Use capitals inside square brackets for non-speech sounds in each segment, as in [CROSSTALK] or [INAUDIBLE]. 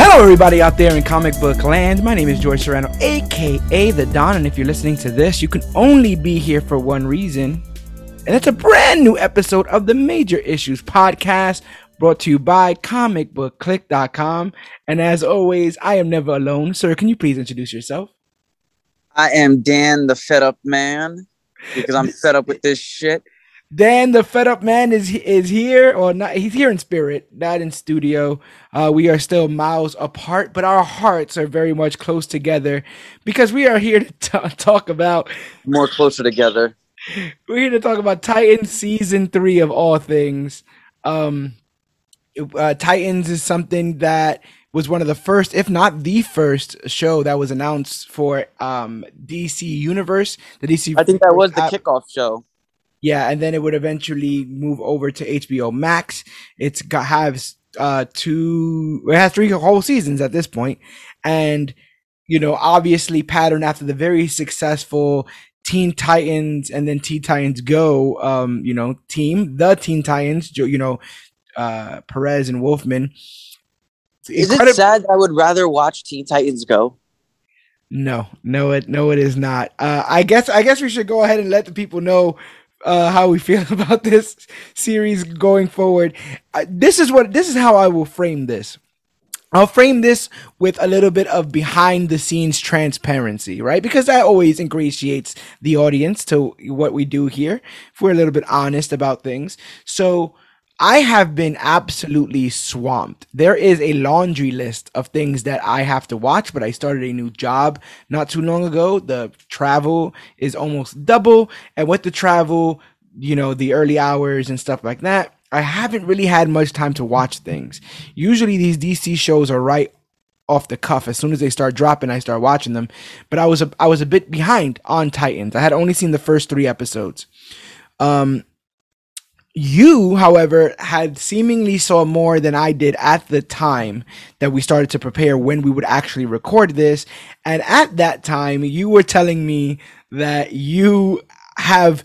Hello, everybody out there in comic book land. My name is George Serrano, aka The Don, and if you're listening to this, you can only be here for one reason, and it's a brand new episode of the Major Issues Podcast brought to you by comicbookclick.com. And as always, I am never alone. Sir, can you please introduce yourself? I am Dan, the fed up man, because I'm fed up with this shit. Dan, the fed up man, is is here or not? He's here in spirit, not in studio. Uh, we are still miles apart, but our hearts are very much close together because we are here to [LAUGHS] t- talk about More closer together. [LAUGHS] we're here to talk about Titans season three of all things. Um, uh, Titans is something that was one of the first, if not the first, show that was announced for um, DC Universe. The DC. I think that was the kickoff show. Yeah, and then it would eventually move over to HBO Max. It's got has uh two it has three whole seasons at this point. And you know, obviously pattern after the very successful Teen Titans and then Teen Titans Go um, you know, team, the Teen Titans, you know, uh Perez and Wolfman. Is it sad that I would rather watch Teen Titans go? No, no, it no, it is not. Uh, I guess I guess we should go ahead and let the people know uh, how we feel [LAUGHS] about this series going forward. Uh, this is what this is how I will frame this. I'll frame this with a little bit of behind the scenes transparency, right? Because that always ingratiates the audience to what we do here. If we're a little bit honest about things. So I have been absolutely swamped. There is a laundry list of things that I have to watch, but I started a new job not too long ago. The travel is almost double. And with the travel, you know, the early hours and stuff like that, I haven't really had much time to watch things. Usually these DC shows are right off the cuff. As soon as they start dropping, I start watching them. But I was a, I was a bit behind on Titans. I had only seen the first three episodes. Um, you, however, had seemingly saw more than I did at the time that we started to prepare when we would actually record this. And at that time, you were telling me that you have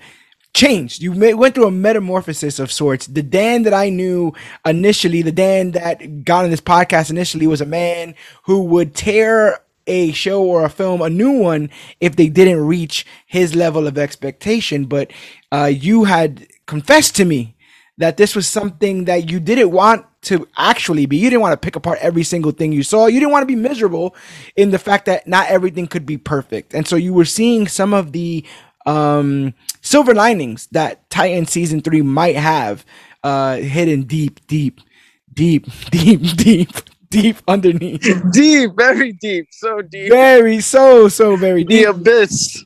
changed. You ma- went through a metamorphosis of sorts. The Dan that I knew initially, the Dan that got on this podcast initially, was a man who would tear a show or a film a new one if they didn't reach his level of expectation. But uh, you had confessed to me that this was something that you didn't want to actually be. You didn't want to pick apart every single thing you saw. You didn't want to be miserable in the fact that not everything could be perfect. And so you were seeing some of the um, silver linings that Titan season three might have uh, hidden deep, deep, deep, [LAUGHS] deep, deep, deep underneath. Deep, very deep, so deep. Very, so, so very The deep. abyss.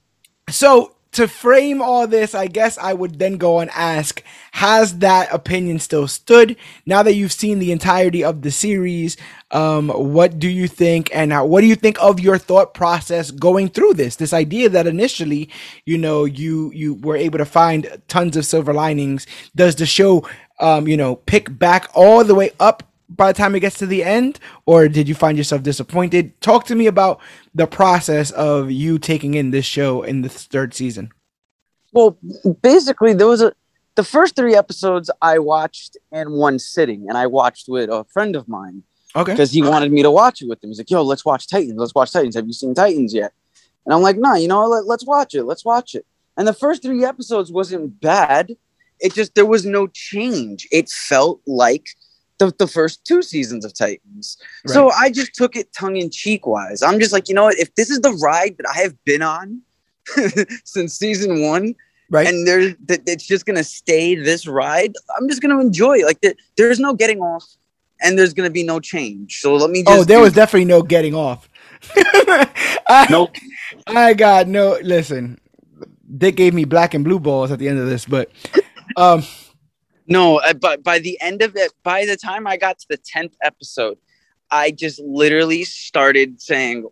So to frame all this, I guess I would then go and ask, has that opinion still stood? Now that you've seen the entirety of the series, um, what do you think? And how, what do you think of your thought process going through this? This idea that initially, you know, you you were able to find tons of silver linings. Does the show, um, you know, pick back all the way up by the time it gets to the end or did you find yourself disappointed talk to me about the process of you taking in this show in the third season Well, basically, those are the first three episodes I watched in one sitting, and I watched with a friend of mine okay because he wanted me to watch it with him. He's like, "Yo, let's watch Titans. Let's watch Titans. Have you seen Titans yet?" And I'm like, "Nah, you know, let, let's watch it. Let's watch it." And the first three episodes wasn't bad. It just there was no change. It felt like the, the first two seasons of Titans. So I just took it tongue in cheek wise. I'm just like, you know what? If this is the ride that I have been on [LAUGHS] since season one, Right. and there's that it's just gonna stay this ride. I'm just gonna enjoy it. Like there, there's no getting off, and there's gonna be no change. So let me just. oh, there do- was definitely no getting off. [LAUGHS] I, Nope. I got no. Listen, Dick gave me black and blue balls at the end of this, but um, No, uh, but by the end of it, by the time I got to the tenth episode, I just literally started saying,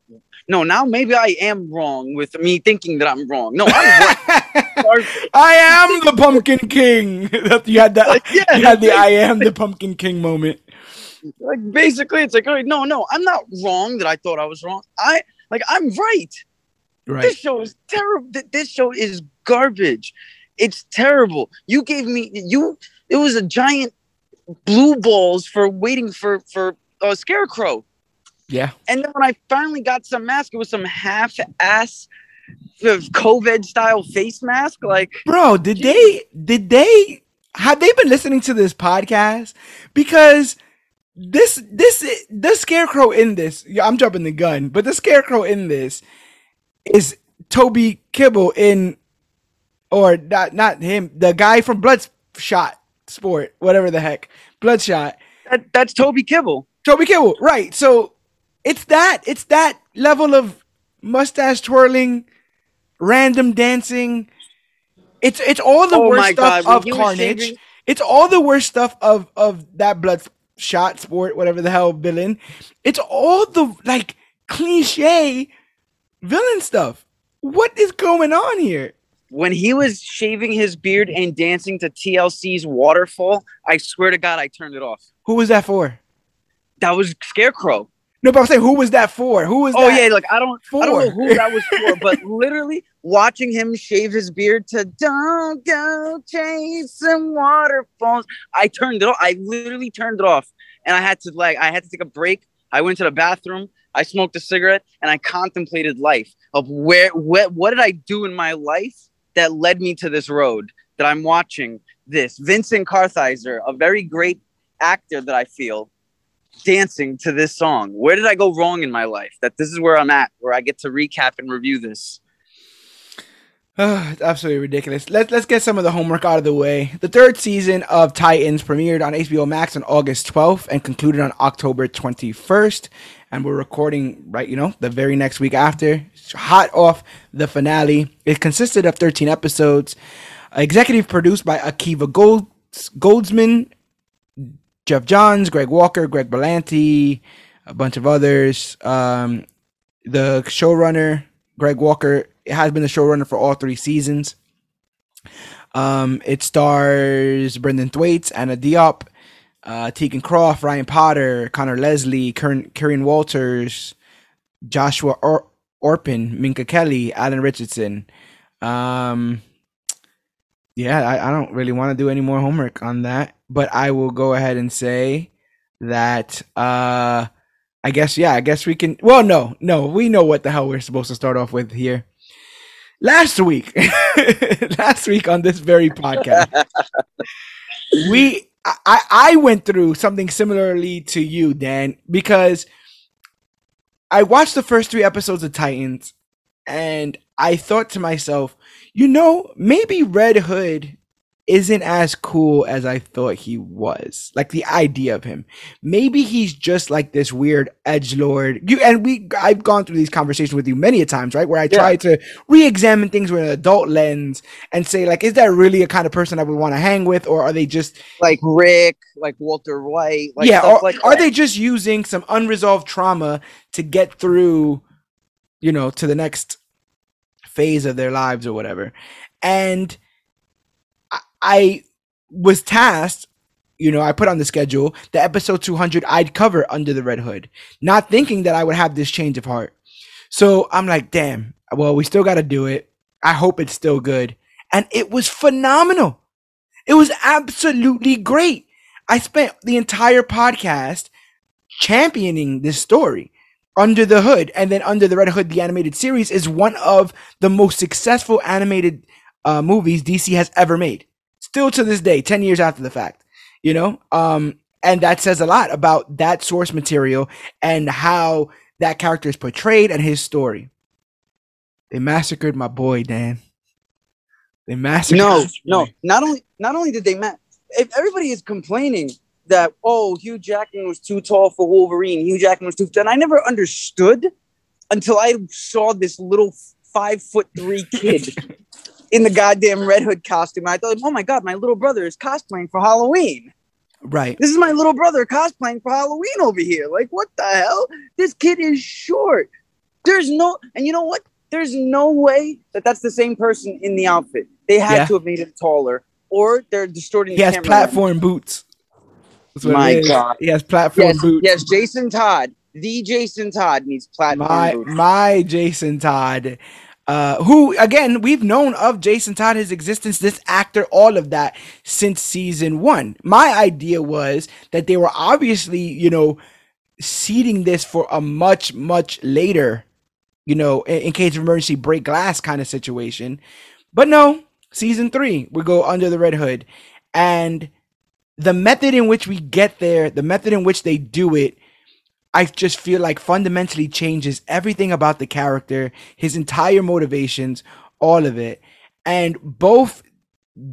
"No, now maybe I am wrong with me thinking that I'm wrong. No, I'm right." [LAUGHS] I am the Pumpkin King. [LAUGHS] you had that. Like, yeah, you had the I am the Pumpkin King moment. like basically, it's like, oh, no, no, I'm not wrong that I thought I was wrong. I like I'm right. Right. This show is terrible. This show is garbage. It's terrible. You gave me you. It was a giant blue balls for waiting for for a scarecrow. Yeah. And then when I finally got some mask, it was some half-ass COVID style face mask. Like, Bro, did they did they have they been listening to this podcast? Because this this the scarecrow in this, yeah, I'm jumping the gun, but the scarecrow in this is Toby Kebbell in or not not him, the guy from Bloodshot Sport, whatever the heck. Bloodshot. that, that's Toby Kebbell. Toby Kebbell, right. So it's that, it's that level of mustache twirling, random dancing. It's it's all the Oh worst stuff God, of Carnage. shaving- It's all the worst stuff of of that bloodshot sport, whatever the hell villain. It's all the like cliche villain stuff. What is going on here? When he was shaving his beard and dancing to TLC's Waterfall, I swear to God, I turned it off. Who was that for? That was Scarecrow. No, but I'm saying who was that for? Who was oh, that? Oh yeah, like I don't, I don't know who that was for, [LAUGHS] but literally watching him shave his beard to "Don't go chasing waterfalls," I turned it off. I literally turned it off, and I had to like, I had to take a break. I went to the bathroom. I smoked a cigarette, and I contemplated life of where, what, what did I do in my life that led me to this road that I'm watching. This Vincent Kartheiser, a very great actor that I feel, dancing to this song. Where did I go wrong in my life? That this is where I'm at, where I get to recap and review this. Ah, it's [SIGHS] absolutely ridiculous. Let's let's get some of the homework out of the way. The third season of Titans premiered on HBO Max on August 12th and concluded on October 21st. And we're recording right, you know, the very next week after. Hot off the finale. It consisted of 13 episodes. Executive produced by Akiva Gold, Goldsman, Geoff Johns, Greg Walker, Greg Berlanti, a bunch of others. Um, the showrunner, Greg Walker, has been the showrunner for all three seasons. Um, it stars Brenton Thwaites, Anna Diop, uh, Teagan Croft, Ryan Potter, Conor Leslie, Kieran Walters, Joshua Orpin, Minka Kelly, Alan Richardson. Um, yeah, I, I don't really want to do any more homework on that, but I will go ahead and say that uh, I guess yeah, I guess we can. Well, no, no, we know what the hell we're supposed to start off with here. Last week, [LAUGHS] last week on this very podcast, we I I went through something similarly to you, Dan, because I watched the first three episodes of Titans, and I thought to myself, you know, maybe Red Hood isn't as cool as I thought he was. Like the idea of him. Maybe he's just like this weird edge lord. You and we I've gone through these conversations with you many a times, right? Where I Yeah. try to re-examine things with an adult lens and say, like, is that really a kind of person I would want to hang with, or are they just Like Rick, like Walter White, like yeah, stuff or like are they just using some unresolved trauma to get through, you know, to the next phase of their lives or whatever? And I, was tasked, you know, I put on the schedule the episode 200 I'd cover under the Red Hood, not thinking that I would have this change of heart. So I'm like, damn, well, we still got to do it. I hope it's still good. And it was phenomenal. It was absolutely great. I spent the entire podcast championing this story. Under the Hood and then Under the Red Hood, the animated series is one of the most successful animated uh, movies DC has ever made. Still to this day, 10 years after the fact, you know? Um, and that says a lot about that source material and how that character is portrayed and his story. They massacred my boy, Dan. They massacred. No, no. Not only not only did they ma- if everybody is complaining that oh Hugh Jackman was too tall for Wolverine, Hugh Jackman was too and I never understood until I saw this little five foot three kid [LAUGHS] in the goddamn Red Hood costume. I thought, oh my god, my little brother is cosplaying for Halloween. Right. This is my little brother cosplaying for Halloween over here. Like, what the hell? This kid is short. There's no, and you know what? There's no way that that's the same person in the outfit. They had Yeah. to have made him taller, or they're distorting. He the has camera. platform boots. That's what My it is. God. He has platform Yes, boots. yes. Jason Todd, the Jason Todd needs platform my boots. my Jason Todd, uh, who again we've known of Jason Todd, his existence, this actor, all of that since season one. My idea was that they were obviously, you know, seeding this for a much much later, you know, in, in case of emergency break glass kind of situation. But no, season three we go under the red hood, and the method in which we get there, the method in which they do it I just feel like fundamentally changes everything about the character, his entire motivations, all of it. And both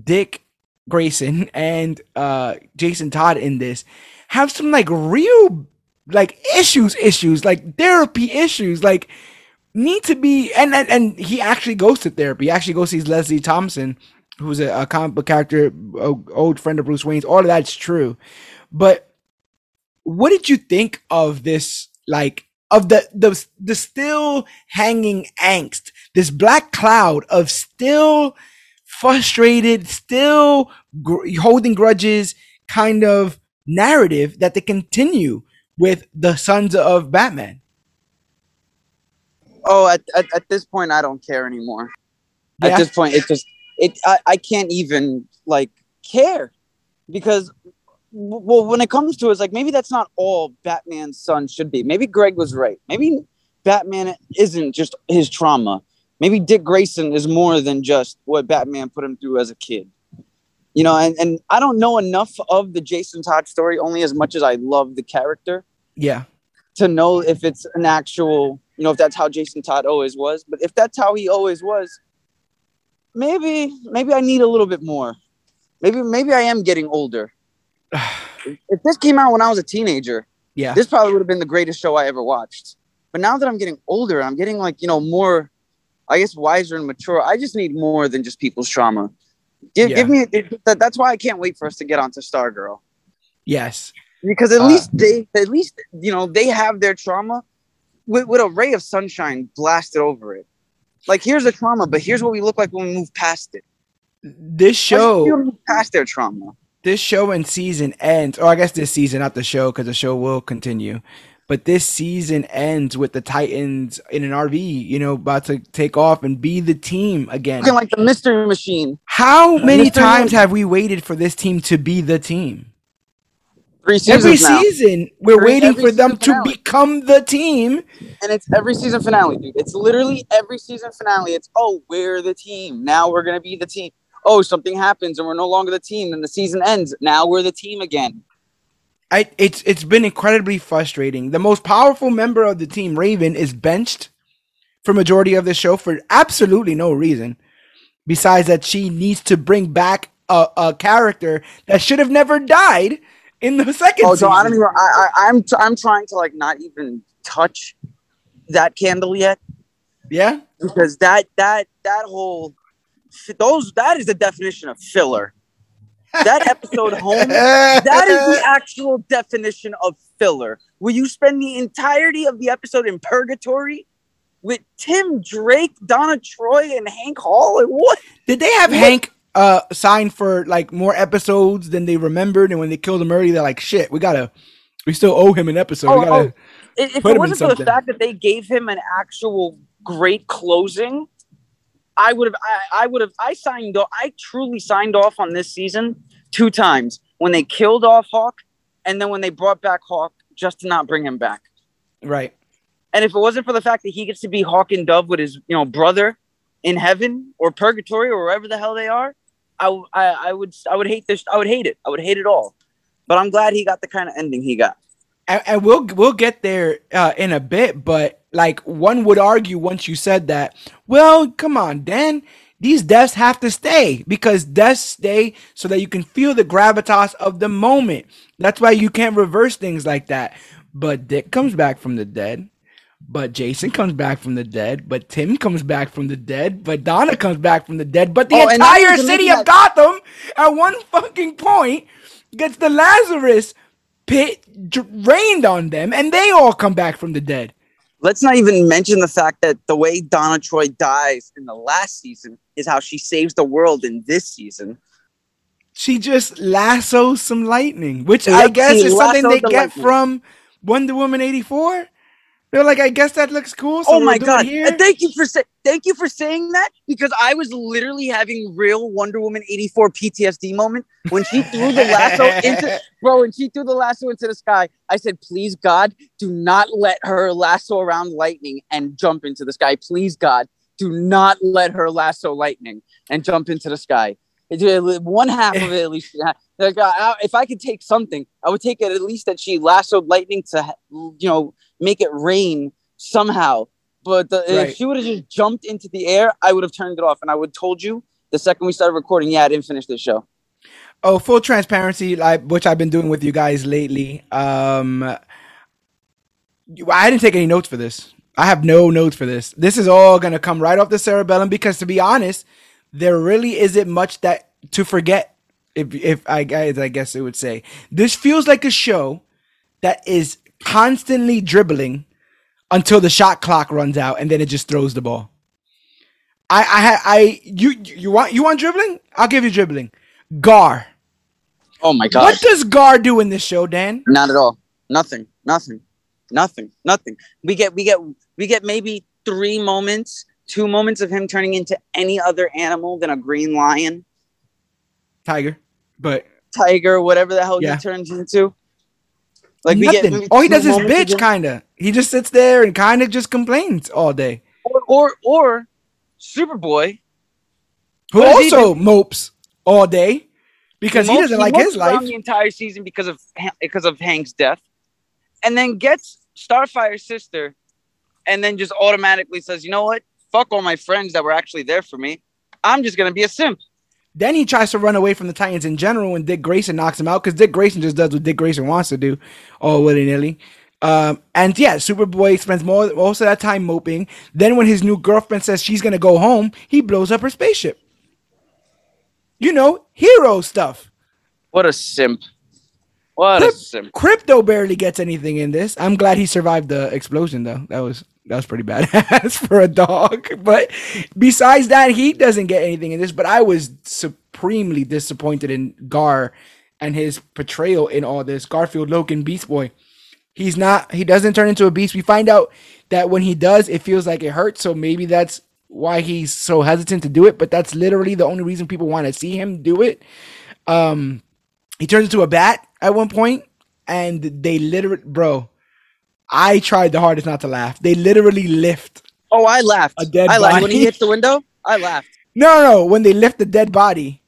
Dick Grayson and uh Jason Todd in this have some like real like issues issues like therapy issues like need to be and and, and he actually goes to therapy. He actually goes sees leslie thompson who's a, a comic book character a old friend of bruce wayne's. All of that's true. But what did you think of this like of the the the still hanging angst this black cloud of still frustrated still gr- holding grudges kind of narrative that they continue with the sons of batman Oh, at, at, at this point, I don't care anymore. Yeah. At this point, it just it I, I can't even like care because well, when it comes to it, it's like maybe that's not all Batman's son should be. Maybe Greg was right. Maybe Batman isn't just his trauma. Maybe Dick Grayson is more than just what Batman put him through as a kid. You know, and, and I don't know enough of the Jason Todd story, only as much as I love the character yeah to know if it's an actual, you know, if that's how Jason Todd always was. But if that's how he always was, maybe, maybe I need a little bit more. Maybe, maybe I am getting older. If this came out when I was a teenager, yeah this probably would have been the greatest show I ever watched. But now that I'm getting older, I'm getting like, you know, more, I guess, wiser and mature. I just need more than just people's trauma. Give, Yeah. give me, that, that's why I can't wait for us to get onto Stargirl yes because at Uh, least they at least you know they have their trauma with, with a ray of sunshine blasted over it like here's the trauma but here's what we look like when we move past it this How does it feel show past their trauma this show and season ends or i guess this season not the show because the show will continue but this season ends with the titans in an rv you know about to take off and be the team again. Looking like the mystery machine. How many Mr. times have we waited for this team to be the team? Three seasons every now. season we're Every- waiting every for them season to become the team. And it's every season finale dude. It's literally every season finale. It's oh we're the team. Now we're gonna be the team oh something happens and we're no longer the team and the season ends now we're the team again I, it's it's been incredibly frustrating. The most powerful member of the team, Raven, is benched for majority of the show for absolutely no reason, besides that she needs to bring back a, a character that should have never died in the second Oh, season. so I don't even. I, I, I'm I'm trying to like not even touch that candle yet yeah, because that that that whole those that is the definition of filler. That episode home. That is the [LAUGHS] actual definition of filler. Where you spend the entirety of the episode in purgatory with Tim Drake, Donna Troy, and Hank Hall. Like, what? Did they have Hank uh signed for like more episodes than they remembered? And when they killed him early, they're like, "Shit, we gotta, we still owe him an episode. Oh, we gotta." oh. If if it wasn't for the fact that they gave him an actual great closing, I would have. I, I would have. I signed off. I truly signed off on this season two times when they killed off Hawk, and then when they brought back Hawk just to not bring him back. Right. And if it wasn't for the fact that he gets to be Hawk and Dove with his you know brother in heaven or purgatory or wherever the hell they are, i i would I would hate this. I would hate it. I would hate it all. But I'm glad he got the kind of ending he got. And, and we'll we'll get there uh, in a bit. But like one would argue, once you said that, well, come on, Dan, these deaths have to stay because deaths stay so that you can feel the gravitas of the moment. That's why you can't reverse things like that. But Dick comes back from the dead. But Jason comes back from the dead. But Tim comes back from the dead. But Donna comes back from the dead. But the Oh, entire city of Gotham at one fucking point gets the Lazarus Pit rained on them, and they all come back from the dead. Let's not even mention the fact that the way Donna Troy dies in the last season is how she saves the world in this season. She just lassos some lightning, which yep, I guess is something they the get lightning. from Wonder Woman 84. They were like, "I guess that looks cool." So oh my god! And thank you for sa- thank you for saying that because I was literally having real Wonder Woman eighty four PTSD moment when she threw the lasso into [LAUGHS] bro. When she threw the lasso into the sky, I said, "Please God, do not let her lasso around lightning and jump into the sky. Please God, do not let her lasso lightning and jump into the sky." One half of it, at least. Like, if I could take something, I would take it at least that she lassoed lightning to, you know, make it rain somehow. But the, Right. if she would have just jumped into the air, I would have turned it off, and I would have told you the second we started recording. Yeah, I didn't finish the show. Oh, full transparency, like which I've been doing with you guys lately. Um, I didn't take any notes for this. I have no notes for this. This is all gonna come right off the cerebellum because, to be honest, there really isn't much that to forget. If if I guys, I guess it would say this feels like a show that is constantly dribbling until the shot clock runs out, and then it just throws the ball. I I I you you want you want dribbling? I'll give you dribbling. Gar. Oh my god! What does Gar do in this show, Dan? Not at all. Nothing. Nothing. Nothing. Nothing. We get we get we get maybe three moments, two moments of him turning into any other animal than a green lion, Tiger. But tiger, whatever the hell Yeah. he turns into. Like we nothing. get All he does is bitch, kinda. He just sits there and kinda just complains all day. or or, or Superboy Who he also mopes all day because he mopes- doesn't like his life. the entire season because of because of Hank's death, and then gets Starfire's sister, and then just automatically says, "You know what? Fuck all my friends that were actually there for me. I'm just gonna be a simp." Then he tries to run away from the Titans in general when Dick Grayson knocks him out because Dick Grayson just does what Dick Grayson wants to do, all willy nilly. Um, and yeah, Superboy spends more most of that time moping. Then when his new girlfriend says she's gonna go home, he blows up her spaceship. You know, hero stuff. What a simp! What a simp! Crypto barely gets anything in this. I'm glad he survived the explosion though. That was that was pretty badass [LAUGHS] for a dog. But besides that, he doesn't get anything in this. But I was supremely disappointed in Gar and his portrayal in all this. Garfield Logan Beast Boy. He's not he doesn't turn into a beast. We find out that when he does, it feels like it hurts. So maybe that's why he's so hesitant to do it. But that's literally the only reason people want to see him do it. Um he turns into a bat at one point, and they literally, bro. I tried the hardest not to laugh. They literally lift. Oh, I laughed. A dead I laughed when he hits the window. I laughed. [LAUGHS] No, no, no. When they lift the dead body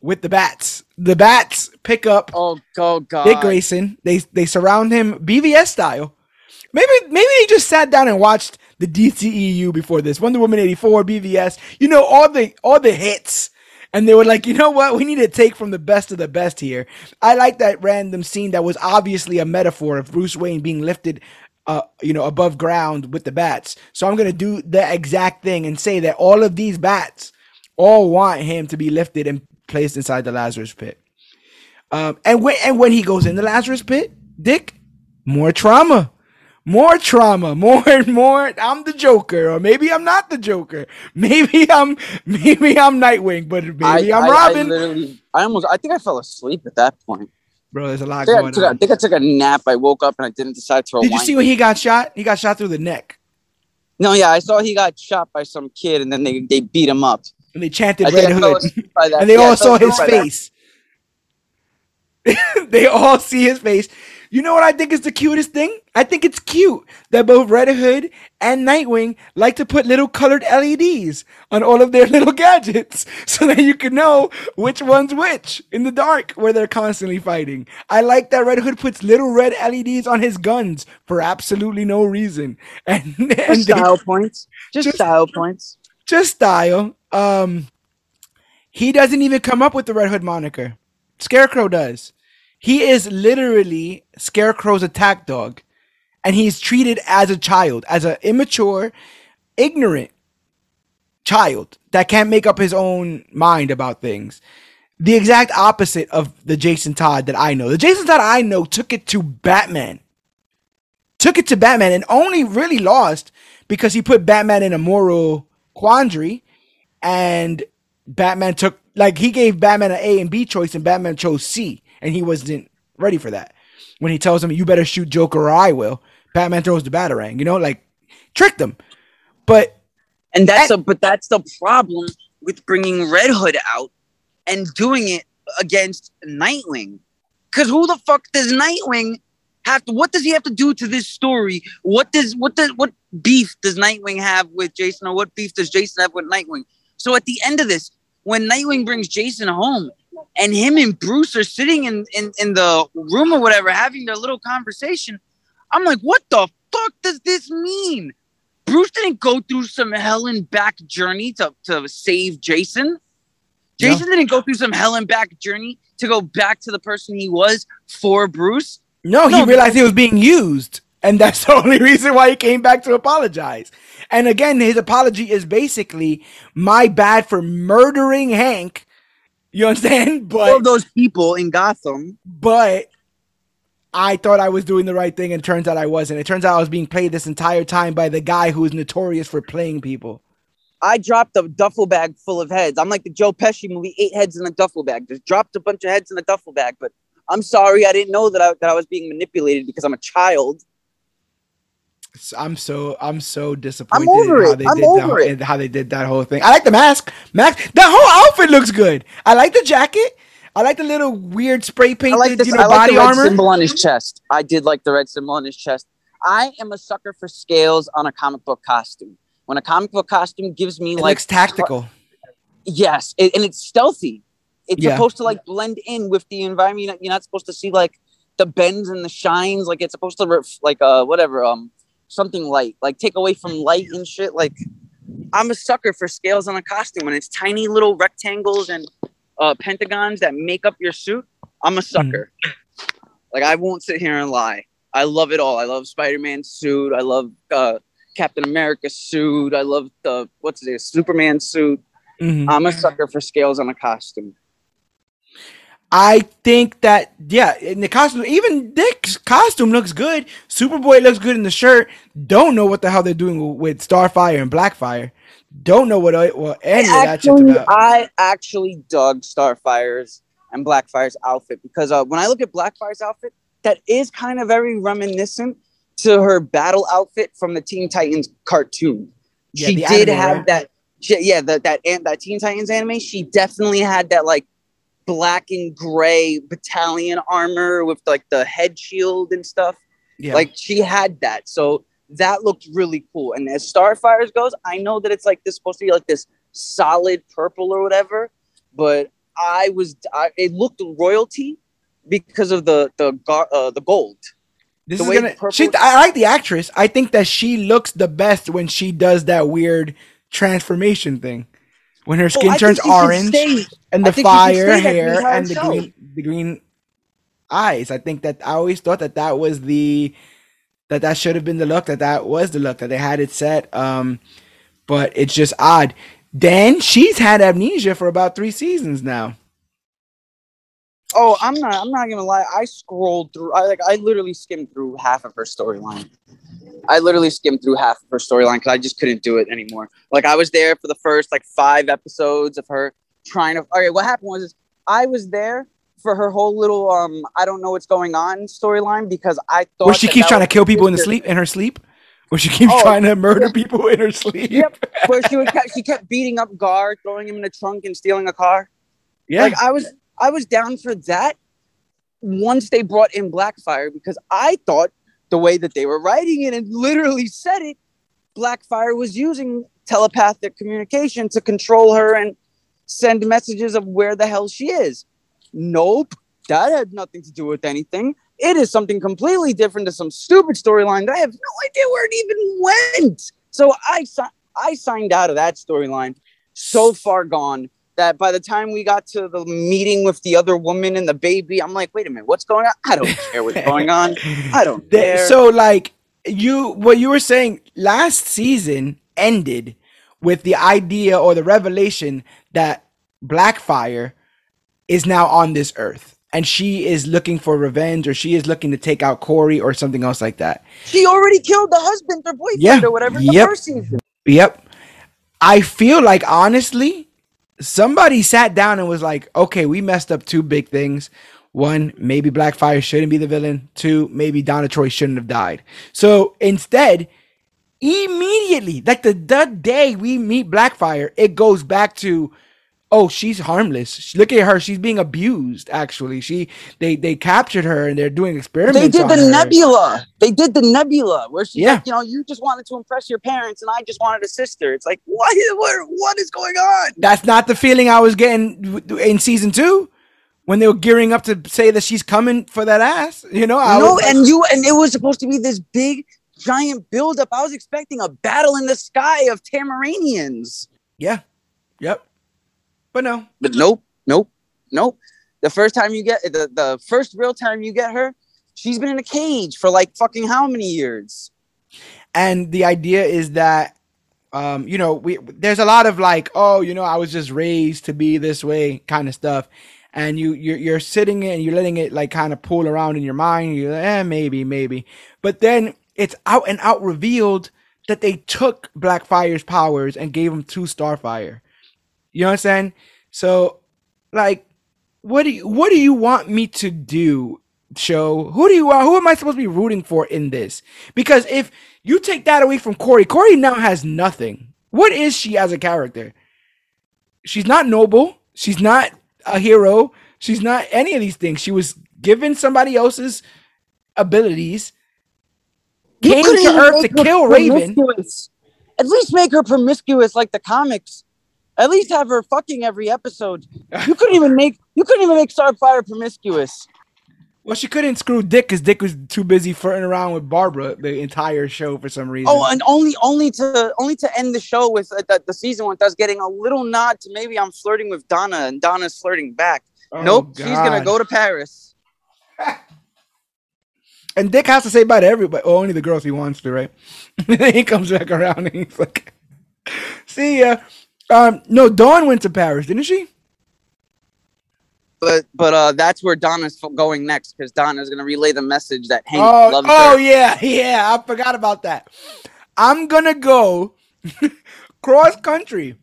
with the bats, the bats pick up Oh, oh God! Dick Grayson. They they surround him BVS style. Maybe maybe they just sat down and watched the DCEU before this. Wonder Woman 84, BVS. You know all the all the hits. And they were like, you know what? We need to take from the best of the best here. I like that random scene that was obviously a metaphor of Bruce Wayne being lifted uh, you know, above ground with the bats. So I'm gonna do the exact thing and say that all of these bats all want him to be lifted and placed inside the Lazarus pit. Um, and when and when he goes in the Lazarus pit, Dick, more trauma, more trauma, [LAUGHS] more and more. I'm the Joker, or maybe I'm not the Joker. [LAUGHS] Maybe I'm [LAUGHS] maybe I'm Nightwing, but maybe I, I'm I- I Robin. literally, I almost, I think I fell asleep at that point. Bro, there's a lot I think I, took a, I on. think I took a nap. I woke up and I didn't decide to. Did you see when he got shot? He got shot through the neck, No, yeah, I saw he got shot by some kid, and then they, they beat him up. and they chanted Red Hood, asleep by that. and they Yeah, all saw his asleep by that. face. they all see his face. You know what I think is the cutest thing? I think it's cute that both Red Hood and Nightwing like to put little colored LEDs on all of their [LAUGHS] little gadgets [LAUGHS] so that you can know which one's which in the dark where they're constantly fighting. I like that Red Hood puts little red LEDs on his guns for absolutely no reason. And, [LAUGHS] and Just they- style points. Just, Just- style points. just style. um, he doesn't even come up with the Red Hood moniker. Scarecrow does. He is literally Scarecrow's attack dog, and he's treated as a child, as an immature, ignorant child that can't make up his own mind about things. The exact opposite of the Jason Todd that I know. The Jason Todd I know took it to Batman. Took it to Batman and only really lost because he put Batman in a moral quandary and Batman took like he gave Batman an A and B choice and Batman chose C and he wasn't ready for that. When he tells him you better shoot Joker or I will, Batman throws the batarang, you know, like tricked him. But and that's a but that's the problem with bringing Red Hood out and doing it against Nightwing. Cuz who the fuck does Nightwing have to what does he have to do to this story? What does what does what beef does Nightwing have with Jason or what beef does Jason have with Nightwing? So at the end of this, when Nightwing brings Jason home and him and Bruce are sitting in, in, in the room or whatever, having their little conversation, I'm like, what the fuck does this mean? Bruce didn't go through some hell and back journey to, to save Jason. Jason no. didn't go through some hell and back journey to go back to the person he was for Bruce. No, he no, realized he was being used. And that's [LAUGHS] the only reason why he came back to apologize. And again, his apology is basically my bad for murdering Hank. You understand? [LAUGHS] But all those people in Gotham. But I thought I was doing the right thing, and turns out I wasn't. It turns out I was being played this entire time by the guy who is notorious for playing people. I dropped a duffel bag full of heads. I'm like the Joe Pesci movie, eight heads in a duffel bag. Just dropped a bunch of heads in a duffel bag. But I'm sorry, I didn't know that I, that I was being manipulated because I'm a child. I'm so I'm so disappointed I'm over how they I'm did over that, it. how they did that whole thing. I like the mask. Mask. That whole outfit looks good. I like the jacket. I like the little weird spray painted, I like this, you know, I like body the red armor symbol on his chest. I did like the red symbol on his chest. I am a sucker for scales on a comic book costume. When a comic book costume gives me it like looks tactical. Yes, it, and it's stealthy. It's yeah. supposed to like blend in with the environment. You're not supposed to see like the bends and the shines. Like it's supposed to ref- like uh whatever um something light, like take away from light and shit. Like I'm a sucker for scales on a costume when it's tiny little rectangles and uh, pentagons that make up your suit. I'm a sucker. Mm. Like I won't sit here and lie. I love it all. I love Spider-Man's suit. I love uh, Captain America's suit. I love the what's it, Superman suit. Mm-hmm. I'm a sucker for scales on a costume. I think that yeah, in the costume, even Dick's costume looks good. Superboy looks good in the shirt. Don't know what the hell they're doing with Starfire and Blackfire. Don't know what what any I of that shit's about. I actually dug Starfire's and Blackfire's outfit because uh, when I look at Blackfire's outfit, that is kind of very reminiscent to her battle outfit from the Teen Titans cartoon. Yeah, she did anime, have right? that. She, yeah, that that that Teen Titans anime. She definitely had that like black and gray battalion armor with like the head shield and stuff. Yeah. Like she had that. So that looked really cool. And as Starfires goes, I know that it's like this supposed to be like this solid purple or whatever, but I was I, it looked royalty because of the the uh, the gold. This the is gonna. She, I like the actress. I think that she looks the best when she does that weird transformation thing when her skin oh, turns orange and the fire hair and the green the green eyes. I think that I always thought that that was the that that should have been the look that that was the look that they had it set. Um, but it's just odd. Then she's had amnesia for about three seasons now. Oh, I'm not. I'm not gonna lie. I scrolled through. I like. I literally skimmed through half of her storyline. I literally skimmed through half of her storyline because I just couldn't do it anymore. Like I was there for the first like five episodes of her trying to. All right, what happened was I was there for her whole little um I don't know what's going on storyline because I thought where she keeps trying to kill people in the sleep in her sleep. Where she keeps oh, trying to murder people in her sleep. Yep. Where she would she kept beating up Gar, throwing him in the trunk and stealing a car. Yeah. Like I was I was down for that once they brought in Blackfire because I thought the way that they were writing it and literally said it, Blackfire was using telepathic communication to control her and send messages of where the hell she is. Nope, that had nothing to do with anything. It is something completely different to some stupid storyline that I have no idea where it even went. So I I signed out of that storyline. so far gone that by the time we got to the meeting with the other woman and the baby, I'm like, wait a minute, what's going on? I don't care what's going on. I don't [LAUGHS] care. So like you what you were saying last season ended with the idea or the revelation that Blackfire is now on this earth and she is looking for revenge or she is looking to take out Corey or something else like that. she already killed the husband or boyfriend Yeah. or whatever in the first season. Yep. I feel like honestly, somebody sat down and was like, okay, we messed up two big things. One, maybe Blackfire shouldn't be the villain. Two, maybe Donna Troy shouldn't have died. So instead, immediately, like the, the day we meet Blackfire, it goes back to, oh, she's harmless. Look at her. She's being abused, actually. She they they captured her and they're doing experiments. They did the her. nebula. They did the nebula where she, Yeah. like, you know, you just wanted to impress your parents and I just wanted a sister. It's like, what? What, what is going on? That's not the feeling I was getting in season two when they were gearing up to say that she's coming for that ass. You know, I no, was and you and it was supposed to be this big giant buildup. I was expecting a battle in the sky of Tamaranians. yeah, yep. But no, But nope, nope, nope. The first time you get the, the first real time you get her, she's been in a cage for like fucking how many years? and the idea is that, um, you know, we there's a lot of like, oh, you know, I was just raised to be this way kind of stuff. And you you're, you're sitting and you're letting it like kind of pull around in your mind. You're like, eh, maybe, maybe. But then it's out and out revealed that they took Blackfire's powers and gave him to Starfire. You know what I'm saying? So, like, what do you what do you want me to do? Show who do you want? Who am I supposed to be rooting for in this? Because if you take that away from Corey, Corey now has nothing. What is she as a character? She's not noble. She's not a hero. She's not any of these things. She was given somebody else's abilities. You Came to Earth to kill Raven. At least make her promiscuous like the comics. At least have her fucking every episode. You couldn't even make you couldn't even make Starfire promiscuous. Well, she couldn't screw Dick because Dick was too busy flirting around with Barbara the entire show for some reason. Oh, and only only to only to end the show with uh, the, the season with us getting a little nod to maybe I'm flirting with Donna and Donna's flirting back. Oh, nope, she's gonna go to Paris. [LAUGHS] And Dick has to say bye to everybody. Oh, only the girls he wants to, right? [LAUGHS] he comes back around and he's like, [LAUGHS] "See ya." Um, no, Dawn went to Paris, didn't she? But but uh, that's where Donna's going next because Donna's gonna relay the message that Hank oh, loves oh her. yeah, [LAUGHS] yeah. I forgot about that. I'm gonna go [LAUGHS] cross country,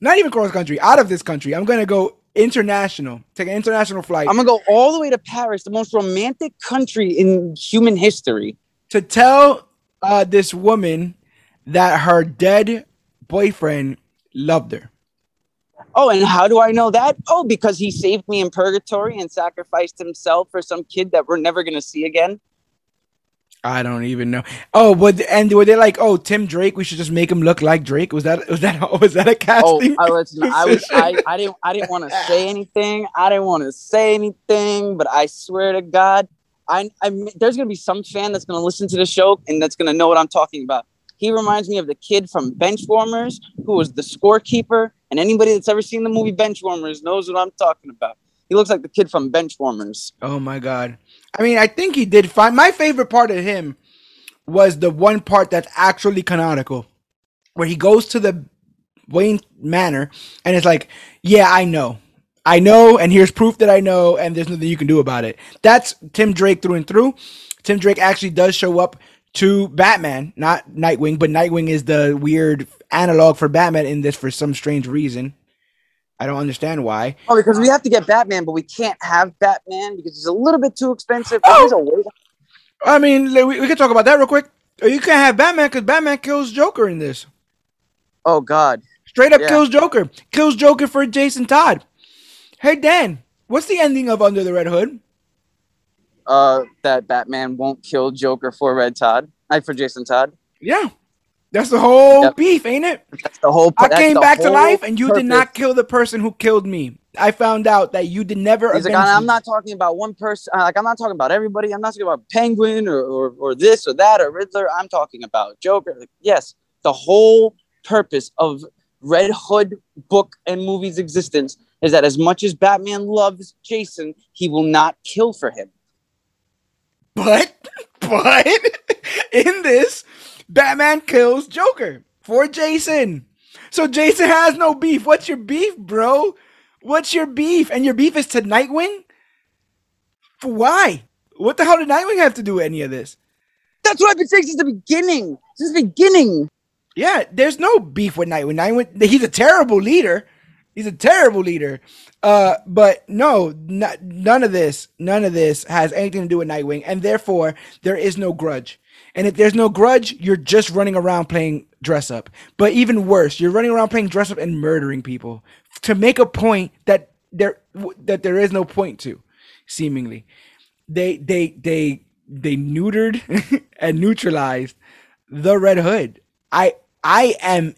not even cross country, out of this country. I'm gonna go international, take an international flight I'm gonna go all the way to Paris, the most romantic country in human history. to tell uh, this woman that her dead boyfriend loved her. Oh, and how do I know that? Oh, because he saved me in purgatory and sacrificed himself for some kid that we're never gonna see again. I don't even know. Oh, but and were they like, oh, Tim Drake? We should just make him look like Drake. Was that was that was that a casting? Oh. I, listen, I was I, I didn't I didn't want to say anything. I didn't want to say anything, but I swear to God, I I there's gonna be some fan that's gonna listen to the show and that's gonna know what I'm talking about. He reminds me of the kid from Benchwarmers who was the scorekeeper, and anybody that's ever seen the movie Benchwarmers knows what I'm talking about. He looks like the kid from Benchwarmers. oh my god. I mean, I think he did fine. My favorite part of him was the one part that's actually canonical, where he goes to the Wayne Manor and it's like, yeah, I know. I know, and here's proof that I know, and there's nothing you can do about it. That's Tim Drake through and through. Tim Drake actually does show up to Batman, not Nightwing, but Nightwing is the weird analog for Batman in this for some strange reason. I don't understand why. Oh, because we have to get Batman, but we can't have Batman because it's a little bit too expensive. Oh! There's a way to- I mean, we, we can talk about that real quick. Oh, you can't have Batman because Batman kills Joker in this. Oh God. Straight up Yeah. kills Joker. Kills Joker for Jason Todd. Hey Dan, what's the ending of Under the Red Hood? Uh, that Batman won't kill Joker for Red Todd. I for Jason Todd. Yeah, that's the whole Yep. beef, ain't it? That's the whole. I came back to life, and you did not kill the person who killed me. I found out that you did never. He's like, I'm not talking about one person. uh, Like, I'm not talking about everybody. I'm not talking about Penguin or, or, or this or that or Riddler. I'm talking about Joker. Like, yes, the whole purpose of Red Hood book and movie's existence is that as much as Batman loves Jason, he will not kill for him. But, [LAUGHS] but in this, Batman kills Joker for Jason. So Jason has no beef. What's your beef, bro? What's your beef? And your beef is to Nightwing? Why? What the hell did Nightwing have to do with any of this? That's what I've been saying since the beginning. Since the beginning. Yeah, there's no beef with Nightwing. Nightwing, he's a terrible leader. He's a terrible leader. Uh, but no, n- none of this, none of this has anything to do with Nightwing, and therefore there is no grudge. And if there's no grudge, you're just running around playing dress up. But even worse, you're running around playing dress up and murdering people to make a point that there that there is no point to, seemingly. They they they they neutered [LAUGHS] and neutralized the Red Hood. I I am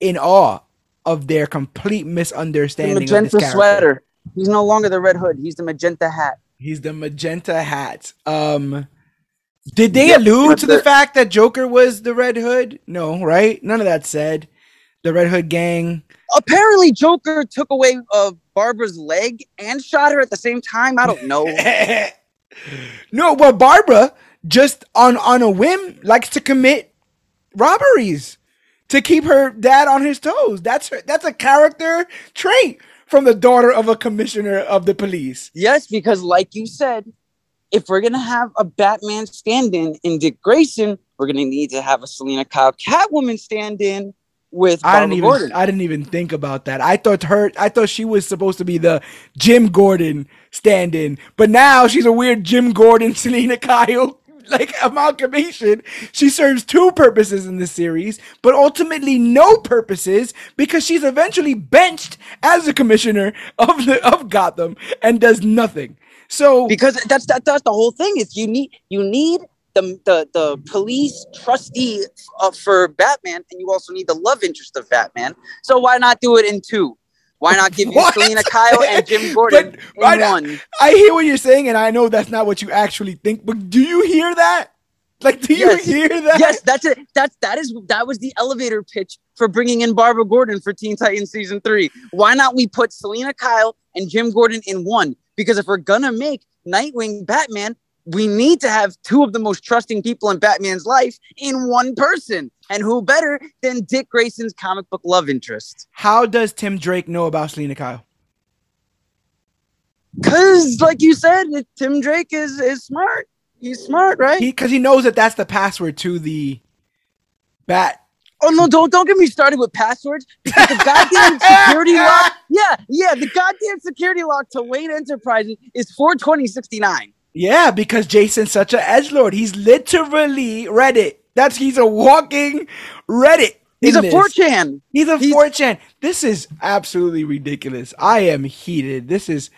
in awe of their complete The misunderstanding of this magenta sweater. He's no longer the Red Hood. He's the magenta hat. He's the magenta hat. Um, did they allude to the the- fact that Joker was the Red Hood? No, right? None of that said. The Red Hood gang. Apparently, Joker took away uh, Barbara's leg and shot her at the same time. I don't know. [LAUGHS] no, well, Barbara just on on a whim likes to commit robberies to keep her dad on his toes. That's her. That's a character trait from the daughter of a commissioner of the police. yes, because like you said, if we're gonna have a Batman stand-in in Dick Grayson, we're gonna need to have a Selina Kyle Catwoman stand-in with I didn't even Gordon. I didn't even think about that. I thought her I thought she was supposed to be the Jim Gordon stand-in, but now she's a weird Jim Gordon [LAUGHS] Selina Kyle [LAUGHS] like amalgamation. She serves two purposes in this series, but ultimately no purposes because she's eventually benched as the commissioner of the of Gotham and does nothing. So because that's that, that's the whole thing is you need you need the the, the police trustee uh, for Batman and you also need the love interest of Batman. So why not do it in two? Why not give you [LAUGHS] What? Selina Kyle and Jim Gordon But in I- one? I hear what you're saying, and I know that's not what you actually think, but do you hear that? Like, do you Yes. hear that? yes, that's it. That's that is that was the elevator pitch for bringing in Barbara Gordon for Teen Titans season three. Why not we put Selina Kyle and Jim Gordon in one? Because if we're gonna make Nightwing Batman, we need to have two of the most trusting people in Batman's life in one person. And who better than Dick Grayson's comic book love interest? How does Tim Drake know about Selina Kyle? Cause, like you said, Tim Drake is is smart. He's smart, right? He because he knows that that's the password to the bat. Oh no! Don't don't get me started with passwords because the goddamn [LAUGHS] security lock. Yeah, yeah, the goddamn security lock to Wayne Enterprises is four twenty sixty nine. Yeah, because Jason's such an edge lord. He's literally Reddit. That's he's a walking Reddit. He's a this. four chan. He's a he's- 4chan. This is absolutely ridiculous. I am heated. This is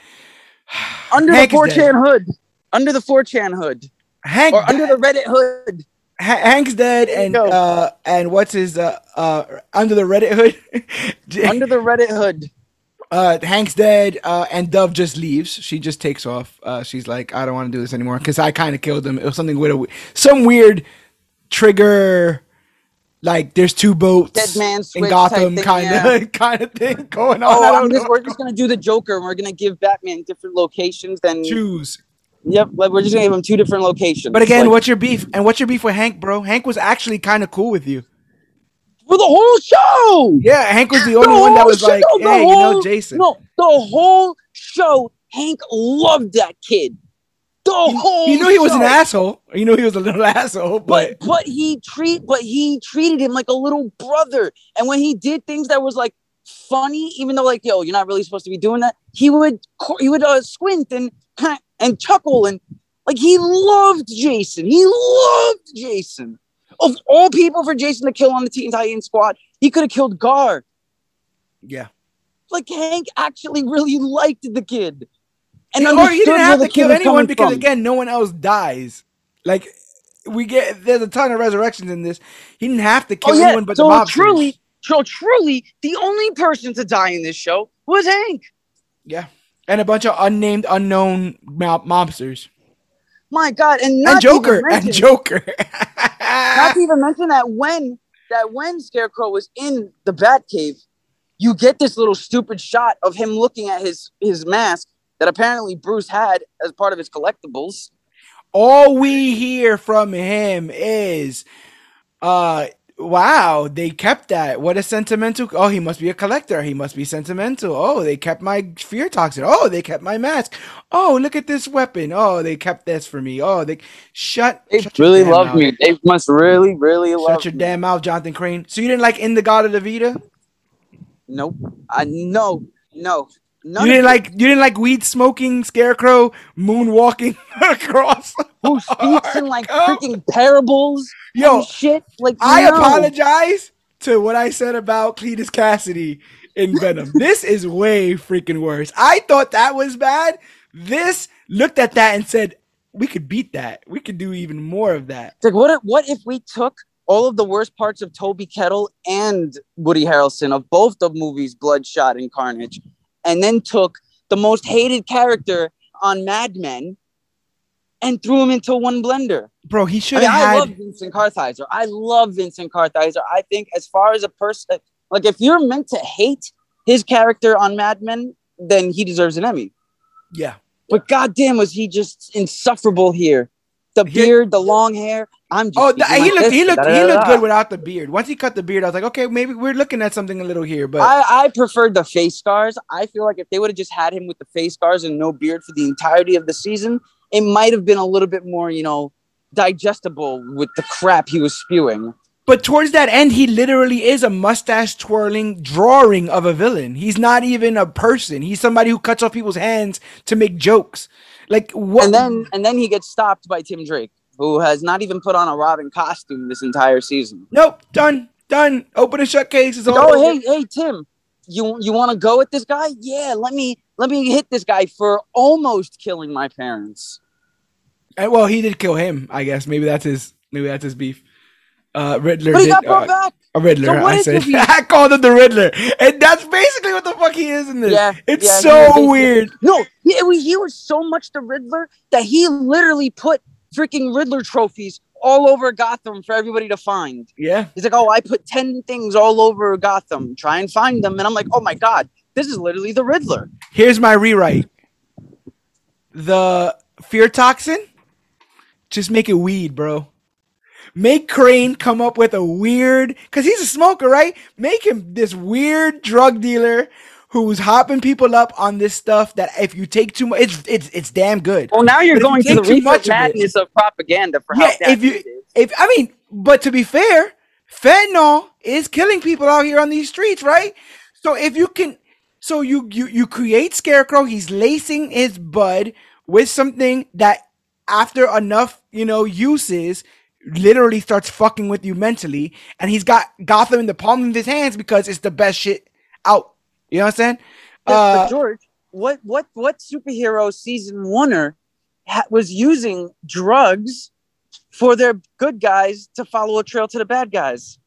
[SIGHS] under Hank the is four dead. chan hood. Under the four chan hood, Hank. or under the Reddit hood. Ha- Hank's dead, and uh, and what's his uh uh under the Reddit hood? [LAUGHS] Under the Reddit hood. Uh, Hank's dead, uh, and Dove just leaves. She just takes off. Uh, she's like, I don't want to do this anymore because I kind of killed him. It was something with a some weird trigger. Like there's two boats in Gotham, kind yeah. of kind of thing going on. Oh, just, we're just gonna do the Joker, and we're gonna give Batman different locations. Than choose. yep, like, we're just gonna give him two different locations. But again, Like, what's your beef? And what's your beef with Hank, bro? Hank was actually kind of cool with you. For the whole show. Yeah, Hank was the The only one that was show, like, hey, you know, Jason. No, the whole show, Hank loved that kid. The whole He knew he was an asshole. You knew he was a little [LAUGHS] asshole, but but but he treat but he treated him like a little brother. And when he did things that was like funny, even though like yo, you're not really supposed to be doing that, he would he would uh, squint and and chuckle and like he loved Jason. He loved Jason. Of all people for Jason to kill on the Teen Titans squad, he could have killed Gar. yeah. Like Hank actually really liked the kid. And or you understood didn't have to kill anyone because from. again, no one else dies. Like we get there's a ton of resurrections in this. He didn't have to kill oh yeah, anyone but so the mobsters. truly, so truly, the only person to die in this show was Hank. yeah, and a bunch of unnamed, unknown mob- mobsters My God, and not and Joker mention- and Joker. Not to even mention that when that when Scarecrow was in the Batcave, you get this little stupid shot of him looking at his his mask that apparently Bruce had as part of his collectibles. All we hear from him is, uh, wow, they kept that. What a sentimental. Oh, he must be a collector. He must be sentimental. Oh, they kept my fear toxin. Oh, they kept my mask. Oh, look at this weapon. Oh, they kept this for me. Oh, they shut. They shut really damn love me. They must really, really Shut love your me. damn mouth, Jonathan Crane. So you didn't like In the God of the Vita? Nope. I no, no. None you didn't it. like you didn't like weed smoking scarecrow moonwalking [LAUGHS] across. who speaks in like freaking parables Yo, and shit. Like I no. apologize to what I said about Cletus Kasady in Venom. [LAUGHS] this is way freaking worse. I thought that was bad. This looked at that and said, "We could beat that. We could do even more of that." It's like what if, what if we took all of the worst parts of Toby Kebbell and Woody Harrelson of both the movies Bloodshot and Carnage and then took the most hated character on Mad Men and threw him into one blender. Bro, he should have I had. love Vincent Kartheiser. I love Vincent Kartheiser. I think as far as a person like if you're meant to hate his character on Mad Men, then he deserves an Emmy. yeah, But goddamn, was he just insufferable here? The He- beard, the long hair. I'm just. Oh, speaking th- he like looked this, he looked he looked good without the beard. Once he cut the beard, I was like, okay, maybe we're looking at something a little here. But I, I preferred the face scars. I feel like if they would have just had him with the face scars and no beard for the entirety of the season, it might have been a little bit more, you know, digestible with the crap he was spewing. But towards that end, he literally is a mustache twirling drawing of a villain. He's not even a person. He's somebody who cuts off people's hands to make jokes. Like what? And then and then he gets stopped by Tim Drake, who has not even put on a Robin costume this entire season. nope, done, done. Open and shut case is all. oh, over. hey, hey, Tim, you you want to go with this guy? Yeah, let me let me hit this guy for almost killing my parents. And, well, he did kill him. I guess maybe that's his. Maybe that's his beef. Uh, Riddler. But he did, got brought uh, back. A Riddler. So I said. [LAUGHS] I called him the Riddler, and that's basically what the fuck he is in this. Yeah, it's yeah, so basically- weird. No, he, was, he was so much the Riddler that he literally put freaking Riddler trophies all over Gotham for everybody to find. Yeah. He's like, oh, I put 10 things all over Gotham. Try and find them. And I'm like, oh my God, this is literally the Riddler. Here's my rewrite. The fear toxin, just make it weed, bro. Make Crane come up with a weird, cause he's a smoker, right? Make him this weird drug dealer who's hopping people up on this stuff that if you take too much, it's it's it's damn good. Well, now you're going you to the too much of madness of, propaganda for Yeah, how if you-. If I mean, but to be fair, fentanyl is killing people out here on these streets, right? So if you can, so you you you create Scarecrow, he's lacing his bud with something that after enough you know uses literally starts fucking with you mentally, and he's got Gotham in the palm of his hands because it's the best shit out. You know what I'm saying? But- Uh, George, what what what superhero season oneer ha- was using drugs for their good guys to follow a trail to the bad guys?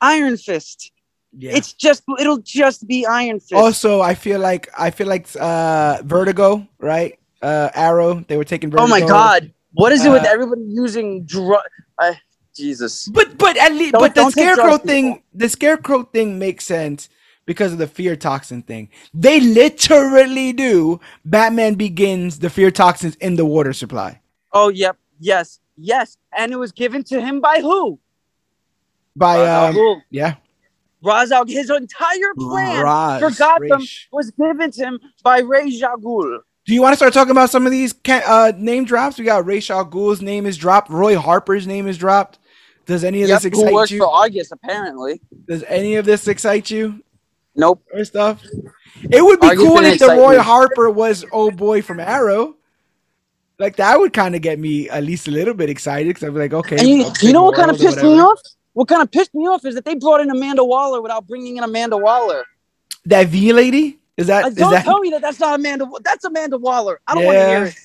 Iron Fist. yeah. It's just it'll just be Iron Fist. also I feel like I feel like uh Vertigo, right? Uh Arrow, they were taking Vertigo. oh my God, what is it with Uh, everybody using drug? Uh, Jesus. But but at least Don't- but the scarecrow thing people. the scarecrow thing makes sense because of the fear toxin thing. They literally do Batman Begins the fear toxins in the water supply Oh yep, yes, yes, and it was given to him by who? by al um, yeah Ra's al- His entire plan Raz, for Gotham Raish. was given to him by Ra's al Ghul. Do you want to start talking about some of these uh, name drops? We got Ra's al Ghul's name is dropped. Roy Harper's name is dropped. Does any of Yep, this who excite works you? for Argus apparently. Does any of this excite you? Nope. or stuff. It would be Argus cool if the Roy me. Harper was old boy from Arrow. Like that would kind of get me at least a little bit excited because I'd be like, okay. And you, big you know what kind of pissed me off? What kind of pissed me off is that they brought in Amanda Waller without bringing in Amanda Waller. That V lady is that? Uh, don't that tell me that that's not Amanda. That's Amanda Waller. I don't want to hear it.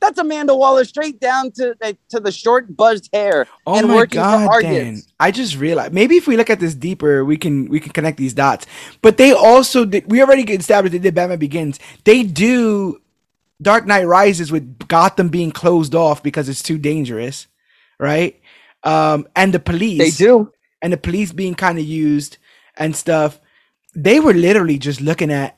That's Amanda Waller straight down to to the short buzzed hair oh and my working for god. Dan! I just realized maybe if we look at this deeper, we can we can connect these dots. But they also did. We already established they did Batman Begins. They do Dark Knight Rises with Gotham being closed off because it's too dangerous, right? Um, and the police They do. and the police being kind of used and stuff. they were literally just looking at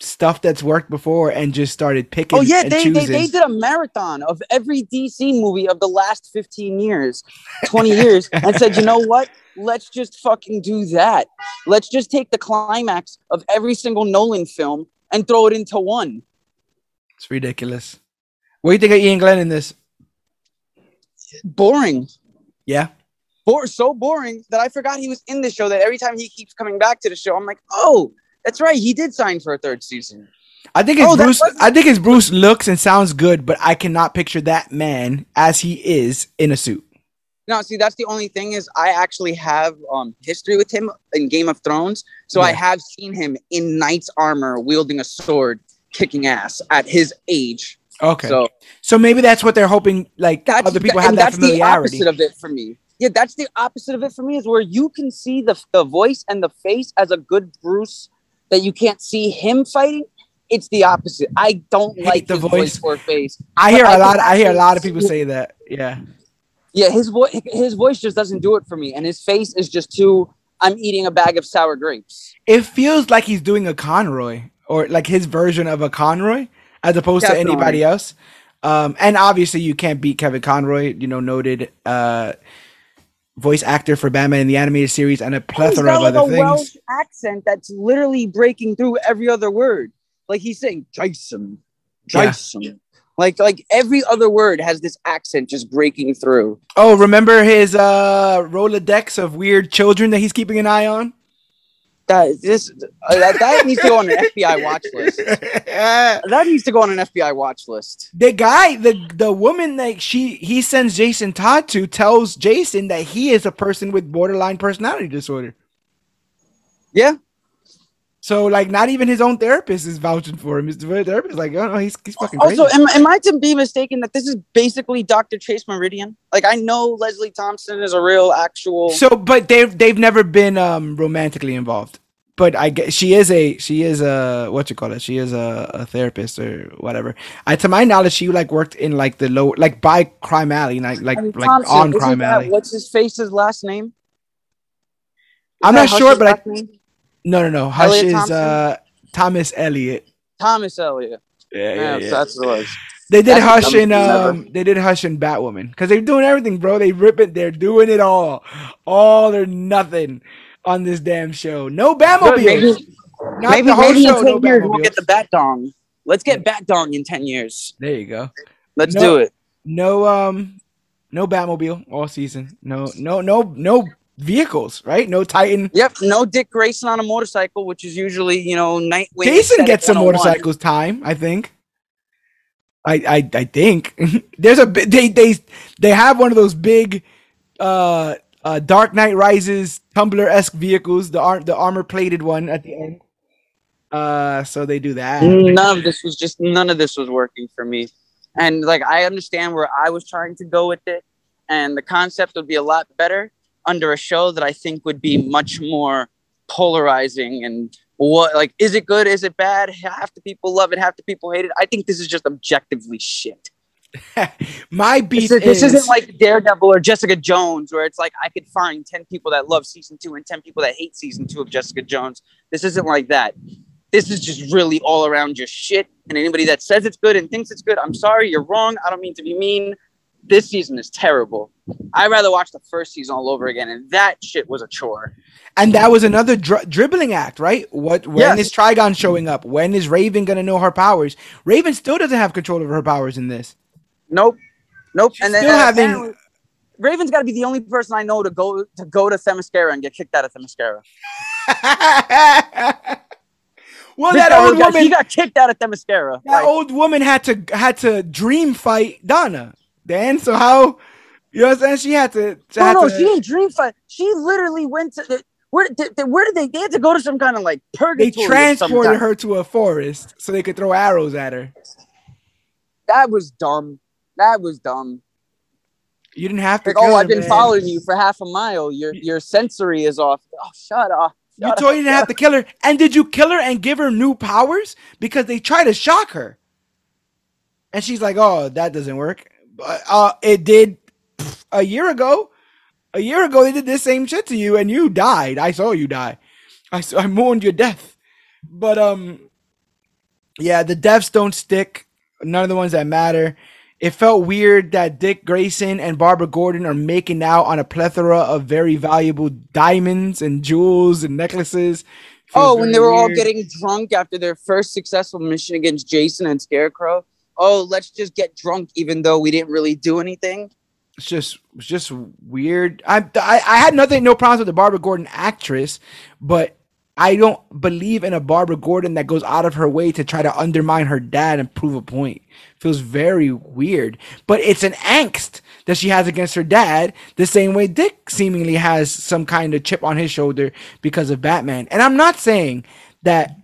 stuff that's worked before and just started picking. Oh yeah, they, they they did a marathon of every DC movie of the last 15 years, 20 years, and said, you know [LAUGHS] what? Let's just fucking do that. Let's just take the climax of every single Nolan film and throw it into one. It's ridiculous. What do you think of Iain Glen in this? Boring. Yeah. Bore, so boring that I forgot he was in the show. That every time he keeps coming back to the show, I'm like, oh, that's right, he did sign for a third season. I think it's Oh, Bruce. I think his Bruce looks and sounds good, but I cannot picture that man as he is in a suit. No, see, that's the only thing is I actually have um history with him in Game of Thrones, so I have seen him in knight's armor wielding a sword, kicking ass at his age. Okay. So, So maybe that's what they're hoping. Like that's other people have that that's the familiarity. opposite of it for me. Yeah, that's the opposite of it for me is where you can see the the voice and the face as a good Bruce that you can't see him fighting. It's the opposite. I don't Hate like the voice. voice or face. I hear I a can lot. I hear a lot of people say that. Yeah. Yeah, his voice his voice just doesn't do it for me, and his face is just too. I'm eating a bag of sour grapes. It feels like he's doing a Conroy or like his version of a Conroy as opposed Definitely. to anybody else. Um, and obviously you can't beat Kevin Conroy, you know, noted uh, voice actor for Batman in the animated series and a plethora of like other a things. Welsh accent that's literally breaking through every other word. Like he's saying Jason, Yeah. Like like every other word has this accent just breaking through. Oh, remember his uh Rolodex of weird children that he's keeping an eye on? That this uh, that, that needs to go on an FBI watch list. [LAUGHS] That needs to go on an FBI watch list. the guy, the the woman that she he sends Jason Todd to tells Jason that he is a person with borderline personality disorder. Yeah, So like not even his own therapist is vouching for him. His therapist is like, oh no, he's he's fucking Also, crazy. am, am I to be mistaken that this is basically Dr. Chase Meridian? Like, I know Leslie Thompson is a real actual. So, but they've they've never been um romantically involved. But I guess she is a she is a what you call it? She is a, a therapist or whatever. I, to my knowledge, she like worked in like the low like by Crime Alley, like like And like Thompson, on Crime that- Alley. What's his face's last name? I'm not sure, but I name? No no no. Hush Elliot is Thompson? uh Thomas Elliot. Thomas Elliot. Yeah, Yeah, that's what it was. They did That's Hush dumbest in um they did Hush in Batwoman because they're doing everything, bro. They rip it. They're doing it all, all or nothing on this damn show. No Good, Batmobile. maybe Not maybe, the whole maybe in 10 No years we'll get the Bat Dong. Let's get Bat Dong in 10 years. There you go. Let's No. do it. No um no Batmobile all season. No no no no vehicles, right? No Titan. Yep, no Dick Grayson on a motorcycle, which is usually, you know, Nightwing. Jason gets some motorcycles time, I think. I I I think [LAUGHS] there's a they they they have one of those big uh uh Dark Knight Rises Tumbler esque vehicles, the ar- the armor plated one at the end. Uh, so they do that. None of this was just none of this was working for me. And like I understand where I was trying to go with it, and the concept would be a lot better under a show that I think would be much more polarizing and what like is it good? Is it bad? Half the people love it half the people hate it. I think this is just objectively shit. [LAUGHS] My beat this, is, this is isn't like daredevil or jessica jones where it's like i could find 10 people that love season two and 10 people that hate season two of jessica jones. This isn't like that. This is just really all around just shit. And anybody that says it's good and thinks it's good i'm sorry you're wrong. I don't mean to be mean this season is terrible i'd rather watch the first season all over again and that shit was a chore And that was another dri- dribbling act, right? What when Yes. is Trigon showing up? When is Raven gonna know her powers? Raven still doesn't have control over her powers in this. Nope. Nope. She's and then still having- Raven's got to be the only person I know to go to go to Themyscira and get kicked out of Themyscira. [LAUGHS] well, This that old got- he got kicked out of Themyscira. that Like, old woman had to had to dream fight Donna. Dan, so how? You know what I'm saying? She had to. She no, had no, to- she didn't dream fight. She literally went to the, where? Did, did- where did they? They had to go to some kind of like they purgatory. some transported her to a forest so they could throw arrows at her. That was dumb. That was dumb. You didn't have to. Like, oh, I've been man. following you for half a mile. Your your sensory is off. Oh, shut up. You Shut told you didn't have to kill her. And did you kill her and give her new powers? Because they try to shock her. And she's like, oh, that doesn't work. Uh, it did pff, a year ago. A year ago, they did this same shit to you and you died. I saw you die. I I mourned your death, but um, yeah, the deaths don't stick. None of the ones that matter. It felt weird that Dick Grayson and Barbara Gordon are making out on a plethora of very valuable diamonds and jewels and necklaces. Feels Oh, when they were all getting drunk after their first successful mission against Jason and Scarecrow. Oh, let's just get drunk, even though we didn't really do anything. it's just it's just weird. I, I I had nothing, no problems with the Barbara Gordon actress, but I don't believe in a Barbara Gordon that goes out of her way to try to undermine her dad and prove a point. Feels very weird, but it's an angst that she has against her dad, the same way Dick seemingly has some kind of chip on his shoulder because of Batman. And I'm not saying that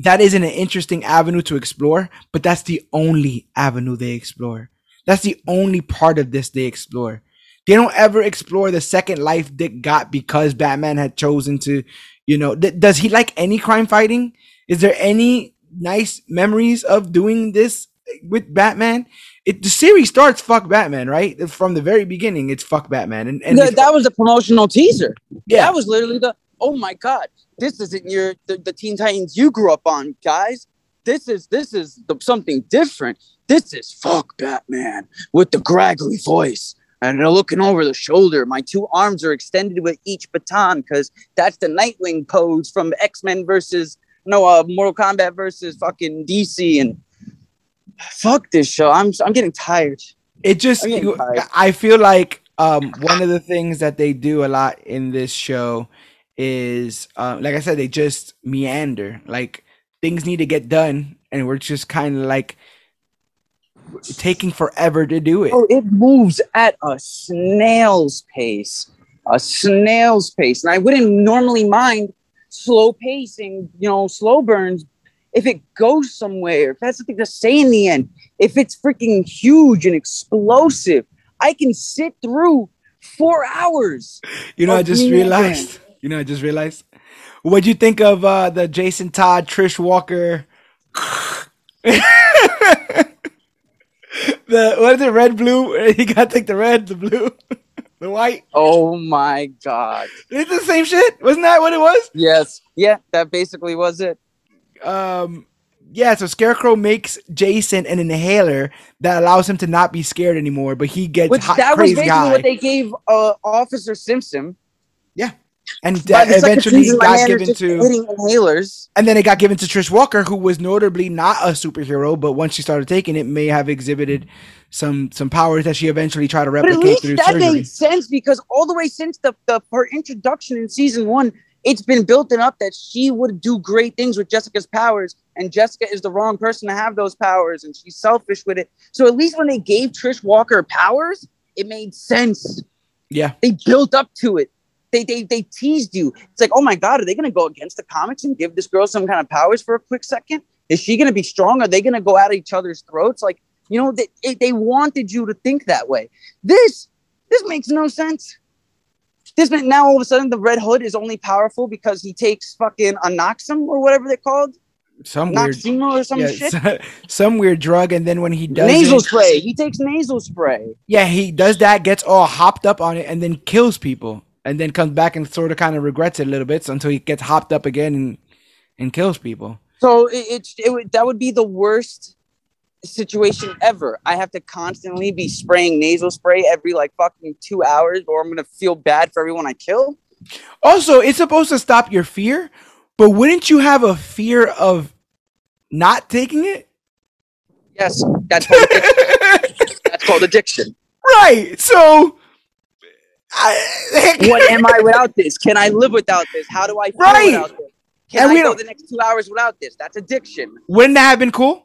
that isn't an interesting avenue to explore, but that's the only avenue they explore. That's the only part of this they explore. They don't ever explore the second life Dick got because Batman had chosen to, you know, th- does he like any crime fighting? Is there any nice memories of doing this with Batman? It the series starts fuck Batman, right? From the very beginning, it's fuck Batman, and and Th- it's- that was the promotional teaser. yeah, That was literally the oh my god, this isn't your the, the Teen Titans you grew up on, guys. This is this is the, something different. This is fuck Batman with the graggly voice. And they're looking over the shoulder. My two arms are extended with each baton because that's the Nightwing pose from X Men versus no uh, Mortal Kombat versus fucking DC. And fuck this show. I'm I'm getting tired. it just tired. i feel like um one of the things that they do a lot in this show is uh, like i said they just meander like things need to get done and we're just kind of like taking forever to do it Oh, it moves at a snail's pace. A snail's pace. And I wouldn't normally mind slow pacing, you know, slow burns if it goes somewhere, if that's something to say in the end, if it's freaking huge and explosive, I can sit through four hours. you know i just realized you know i just realized what'd you think of uh the jason todd trish walker [LAUGHS] the what is it red blue he got like the red the blue [LAUGHS] the white Oh my god. It's the same shit. Wasn't that what it was? Yes. Yeah, that basically was it. Um, yeah. So Scarecrow makes Jason an inhaler that allows him to not be scared anymore, but he gets Which hot, that was basically high, what they gave uh, Officer Simpson. And eventually season, got given to, inhalers. and then it got given to Trish Walker, who was notably not a superhero, but once she started taking it, may have exhibited some some powers that she eventually tried to But at replicate least through that surgery. made sense because all the way since the, the her introduction in season one, it's been built up that she would do great things with Jessica's powers, and Jessica is the wrong person to have those powers, and she's selfish with it. So at least when they gave Trish Walker powers, it made sense. yeah, They built up to it. They, they they teased you. It's like, oh my god, are they gonna go against the comics and give this girl some kind of powers for a quick second? Is she gonna be strong? Are they gonna go at each other's throats? Like, you know, they they- wanted you to think that way. This this makes no sense. This meant now all of a sudden the Red Hood is only powerful because he takes fucking Anoxum or whatever they're called, some weird, or some yeah, shit. s- [LAUGHS] some weird drug, and then when he does Nasal it, spray. He takes nasal spray. Yeah, he does that, gets all hopped up on it, and then kills people, and then comes back and sort of kind of regrets it a little bit until he gets hopped up again and and kills people. So it, it would that would be the worst situation ever. I have to constantly be spraying nasal spray every like fucking two hours, or I'm gonna feel bad for everyone I kill. Also, it's supposed to stop your fear, but wouldn't you have a fear of not taking it? Yes, that's called addiction. [LAUGHS] that's called addiction. right. So, I, What am I [LAUGHS] without this? Can I live without this? How do I feel Right. without this? Can And I we go don't- the next two hours without this? That's addiction. wouldn't that have been cool?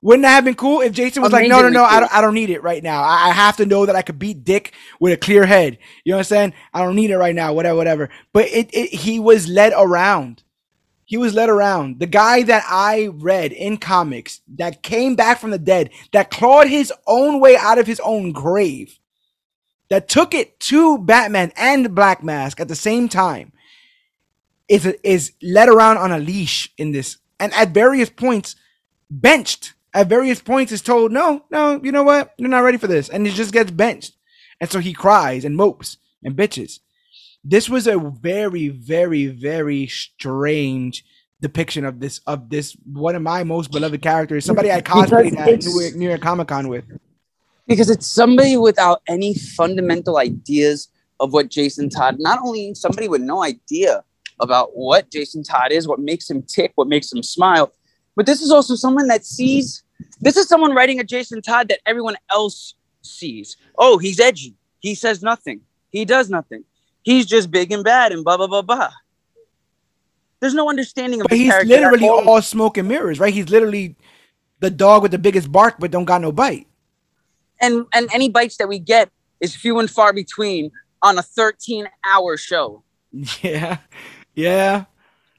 Wouldn't that have been cool if Jason was like, no, no, Amazingly no, I don't, I don't need it right now. I, I have to know that I could beat Dick with a clear head. You know what I'm saying? I don't need it right now, whatever, whatever. But it, it he was led around. He was led around. The guy that I read in comics that came back from the dead, that clawed his own way out of his own grave, that took it to Batman and Black Mask at the same time, is is led around on a leash in this, and at various points benched. At various points, is told, "No, no, you know what? You're not ready for this," and he just gets benched, and so he cries and mopes and bitches. this was a very, very, very strange depiction of this of this one of my most beloved characters. Somebody I cosplayed at New York, New York Comic Con with. Because it's somebody without any fundamental ideas of what Jason Todd. Not only somebody with no idea about what Jason Todd is, what makes him tick, what makes him smile, but this is also someone that sees. This is someone writing a Jason Todd that everyone else sees. Oh, he's edgy. He says nothing. He does nothing. He's just big and bad and blah blah blah blah. There's no understanding of But he's literally all. all smoke and mirrors, right? He's literally the dog with the biggest bark, but don't got no bite. And and any bites that we get is few and far between on a 13 hour show. [LAUGHS] Yeah, yeah.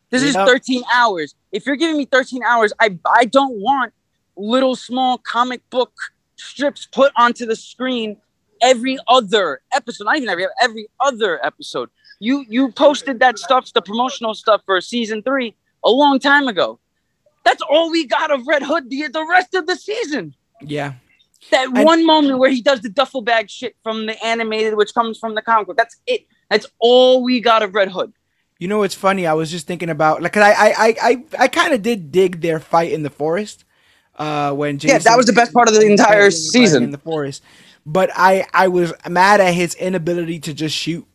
This is 13 hours. If you're giving me 13 hours, I I don't want little small comic book strips put onto the screen every other episode. Not even every every other episode. You you posted that stuff, the promotional stuff for season three a long time ago. That's all we got of Red Hood the, the rest of the season. Yeah. That And- one moment where he does the duffel bag shit from the animated, which comes from the comic book. That's it. That's all we got of Red Hood. You know what's funny? I was just thinking about like 'cause I I I I, I kind of did dig their fight in the forest. Uh, when Jason, Yeah, that was the best part of the entire fighting- fighting season. in the forest. But I I was mad at his inability to just shoot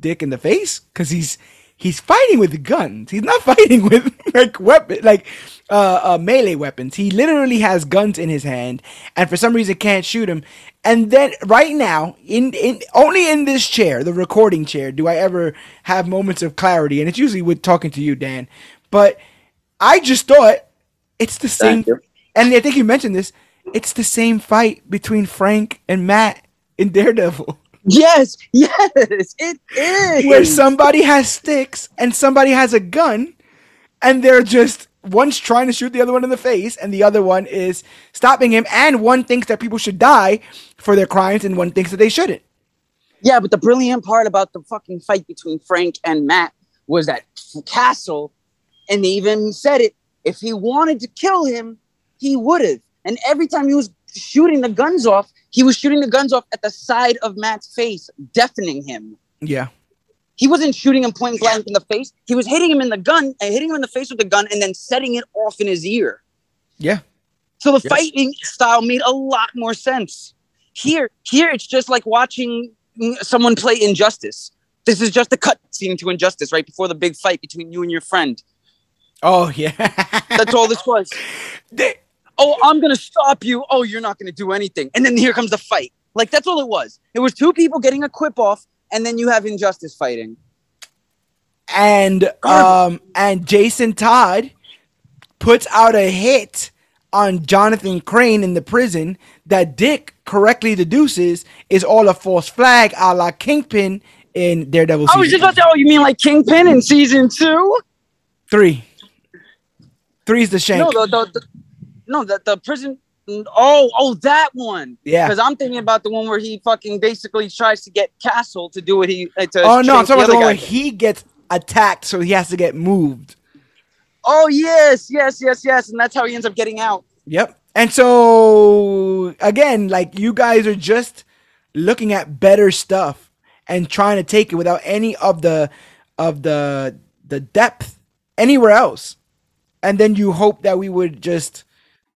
Dick in the face because he's he's fighting with guns. He's not [LAUGHS] fighting with like weapon like uh, uh melee weapons. He literally has guns in his hand, and for some reason can't shoot him. And then right now, in in only in this chair, the recording chair, do I ever have moments of clarity, and it's usually with talking to you, Dan. But I just thought it's the same, and I think you mentioned this. It's the same fight between Frank and Matt in Daredevil, Yes, [LAUGHS] yes, it is. where somebody has sticks and somebody has a gun, and they're just one's trying to shoot the other one in the face, and the other one is stopping him, and one thinks that people should die for their crimes, and one thinks that they shouldn't. Yeah, but the brilliant part about the fucking fight between Frank and Matt was that Castle, and they even said it. If he wanted to kill him, he would have. And every time he was shooting the guns off, he was shooting the guns off at the side of Matt's face, deafening him. Yeah, He wasn't shooting him point blank in the face. He was hitting him in the gun and hitting him in the face with the gun and then setting it off in his ear. yeah, So the Yes. fighting style made a lot more sense. Here, here it's just like watching someone play Injustice. This is just a cut scene to Injustice right before the big fight between you and your friend. oh yeah. [LAUGHS] That's all this was. They- Oh, I'm gonna stop you. Oh, you're not gonna do anything. And then here comes the fight. Like that's all it was. It was two people getting a quip off, and then you have Injustice fighting. and um and Jason Todd puts out a hit on Jonathan Crane in the prison that Dick correctly deduces is all a false flag a la Kingpin in Daredevil I was just about to. Oh, you mean like Kingpin in season two? three. Three's the shank. No, the, the, the no the, the prison. Oh, oh, that one. yeah. Because I'm thinking about the one where he fucking basically tries to get Castle to do what he. Uh, to Oh no, I'm talking about the one where he gets attacked, so he has to get moved. Oh yes, yes, yes, yes, and that's how he ends up getting out. Yep. And so again, like you guys are just looking at better stuff and trying to take it without any of the of the the depth anywhere else. And then you hope that we would just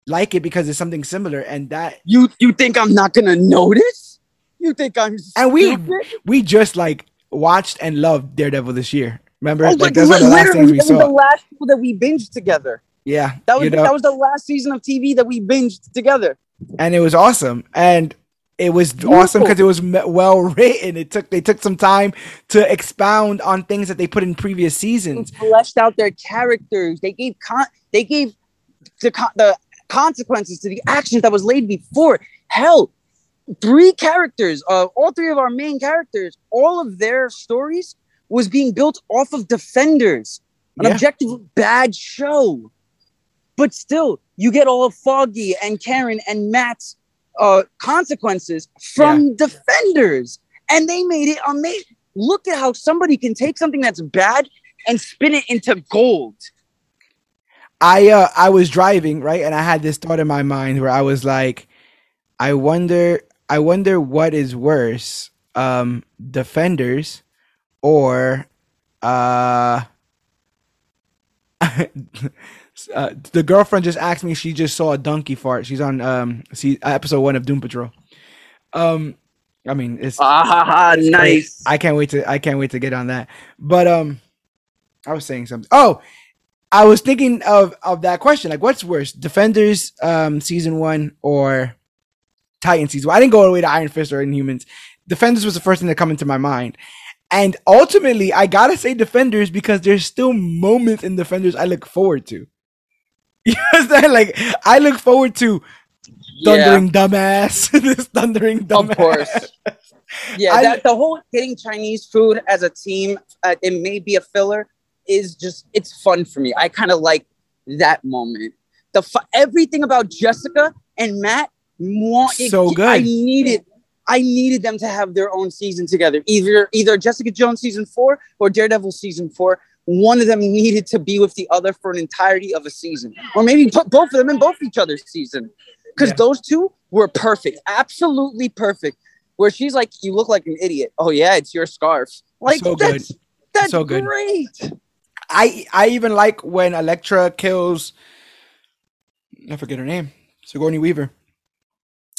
like it because it's something similar and that You you think I'm not gonna notice? You think I'm and we stupid? we just like watched and loved Daredevil this year. Remember? Oh, like like, that's one of the last things we that was the last show that we binged together. Yeah. That was you know? that was the last season of TV that we binged together. and it was awesome and it was awesome because it was well [LAUGHS] written it took they took some time to expound on things that they put in previous seasons fleshed out their characters. They gave con- they gave the con- the consequences to the actions that was laid before. Hell, three characters, uh, all three of our main characters, all of their stories was being built off of Defenders, an Yeah. objectively bad show. But still, you get all of Foggy and Karen and Matt's uh, consequences from Defenders, and they made it amazing. Look at how somebody can take something that's bad and spin it into gold. I uh i was driving right and i had this thought in my mind where i was like i wonder i wonder what is worse um defenders or uh, [LAUGHS] uh, the girlfriend just asked me. She just saw a donkey fart. She's on um, see episode one of Doom Patrol. Um, I mean, it's Ah, it's great. nice. I can't wait to I can't wait to get on that. But um, I was saying something. Oh, I was thinking of of that question. Like, what's worse, Defenders um season one or Titan season? One? I didn't go all the way to Iron Fist or Inhumans. Defenders was the first thing that come into my mind. And ultimately, I gotta say Defenders because there's still moments in Defenders I look forward to. [LAUGHS] You understand? Like I look forward to thundering dumbass. [LAUGHS] this thundering dumbass. Of course. [LAUGHS] Yeah, I- that, the whole getting Chinese food as a team, uh, it may be a filler, is just it's fun for me. I kind of like that moment. The fu- everything about Jessica and Matt, it- So good. I needed, I needed them to have their own season together. Either either Jessica Jones season four or Daredevil season four. One of them needed to be with the other for an entirety of a season, or maybe put both of them in both each other's season, because Yeah. those two were perfect, absolutely perfect where she's like, "You look like an idiot." Oh yeah, it's your scarf. Like So good. that's that's So good. great. I I even like when Elektra kills. I forget her name. Sigourney Weaver.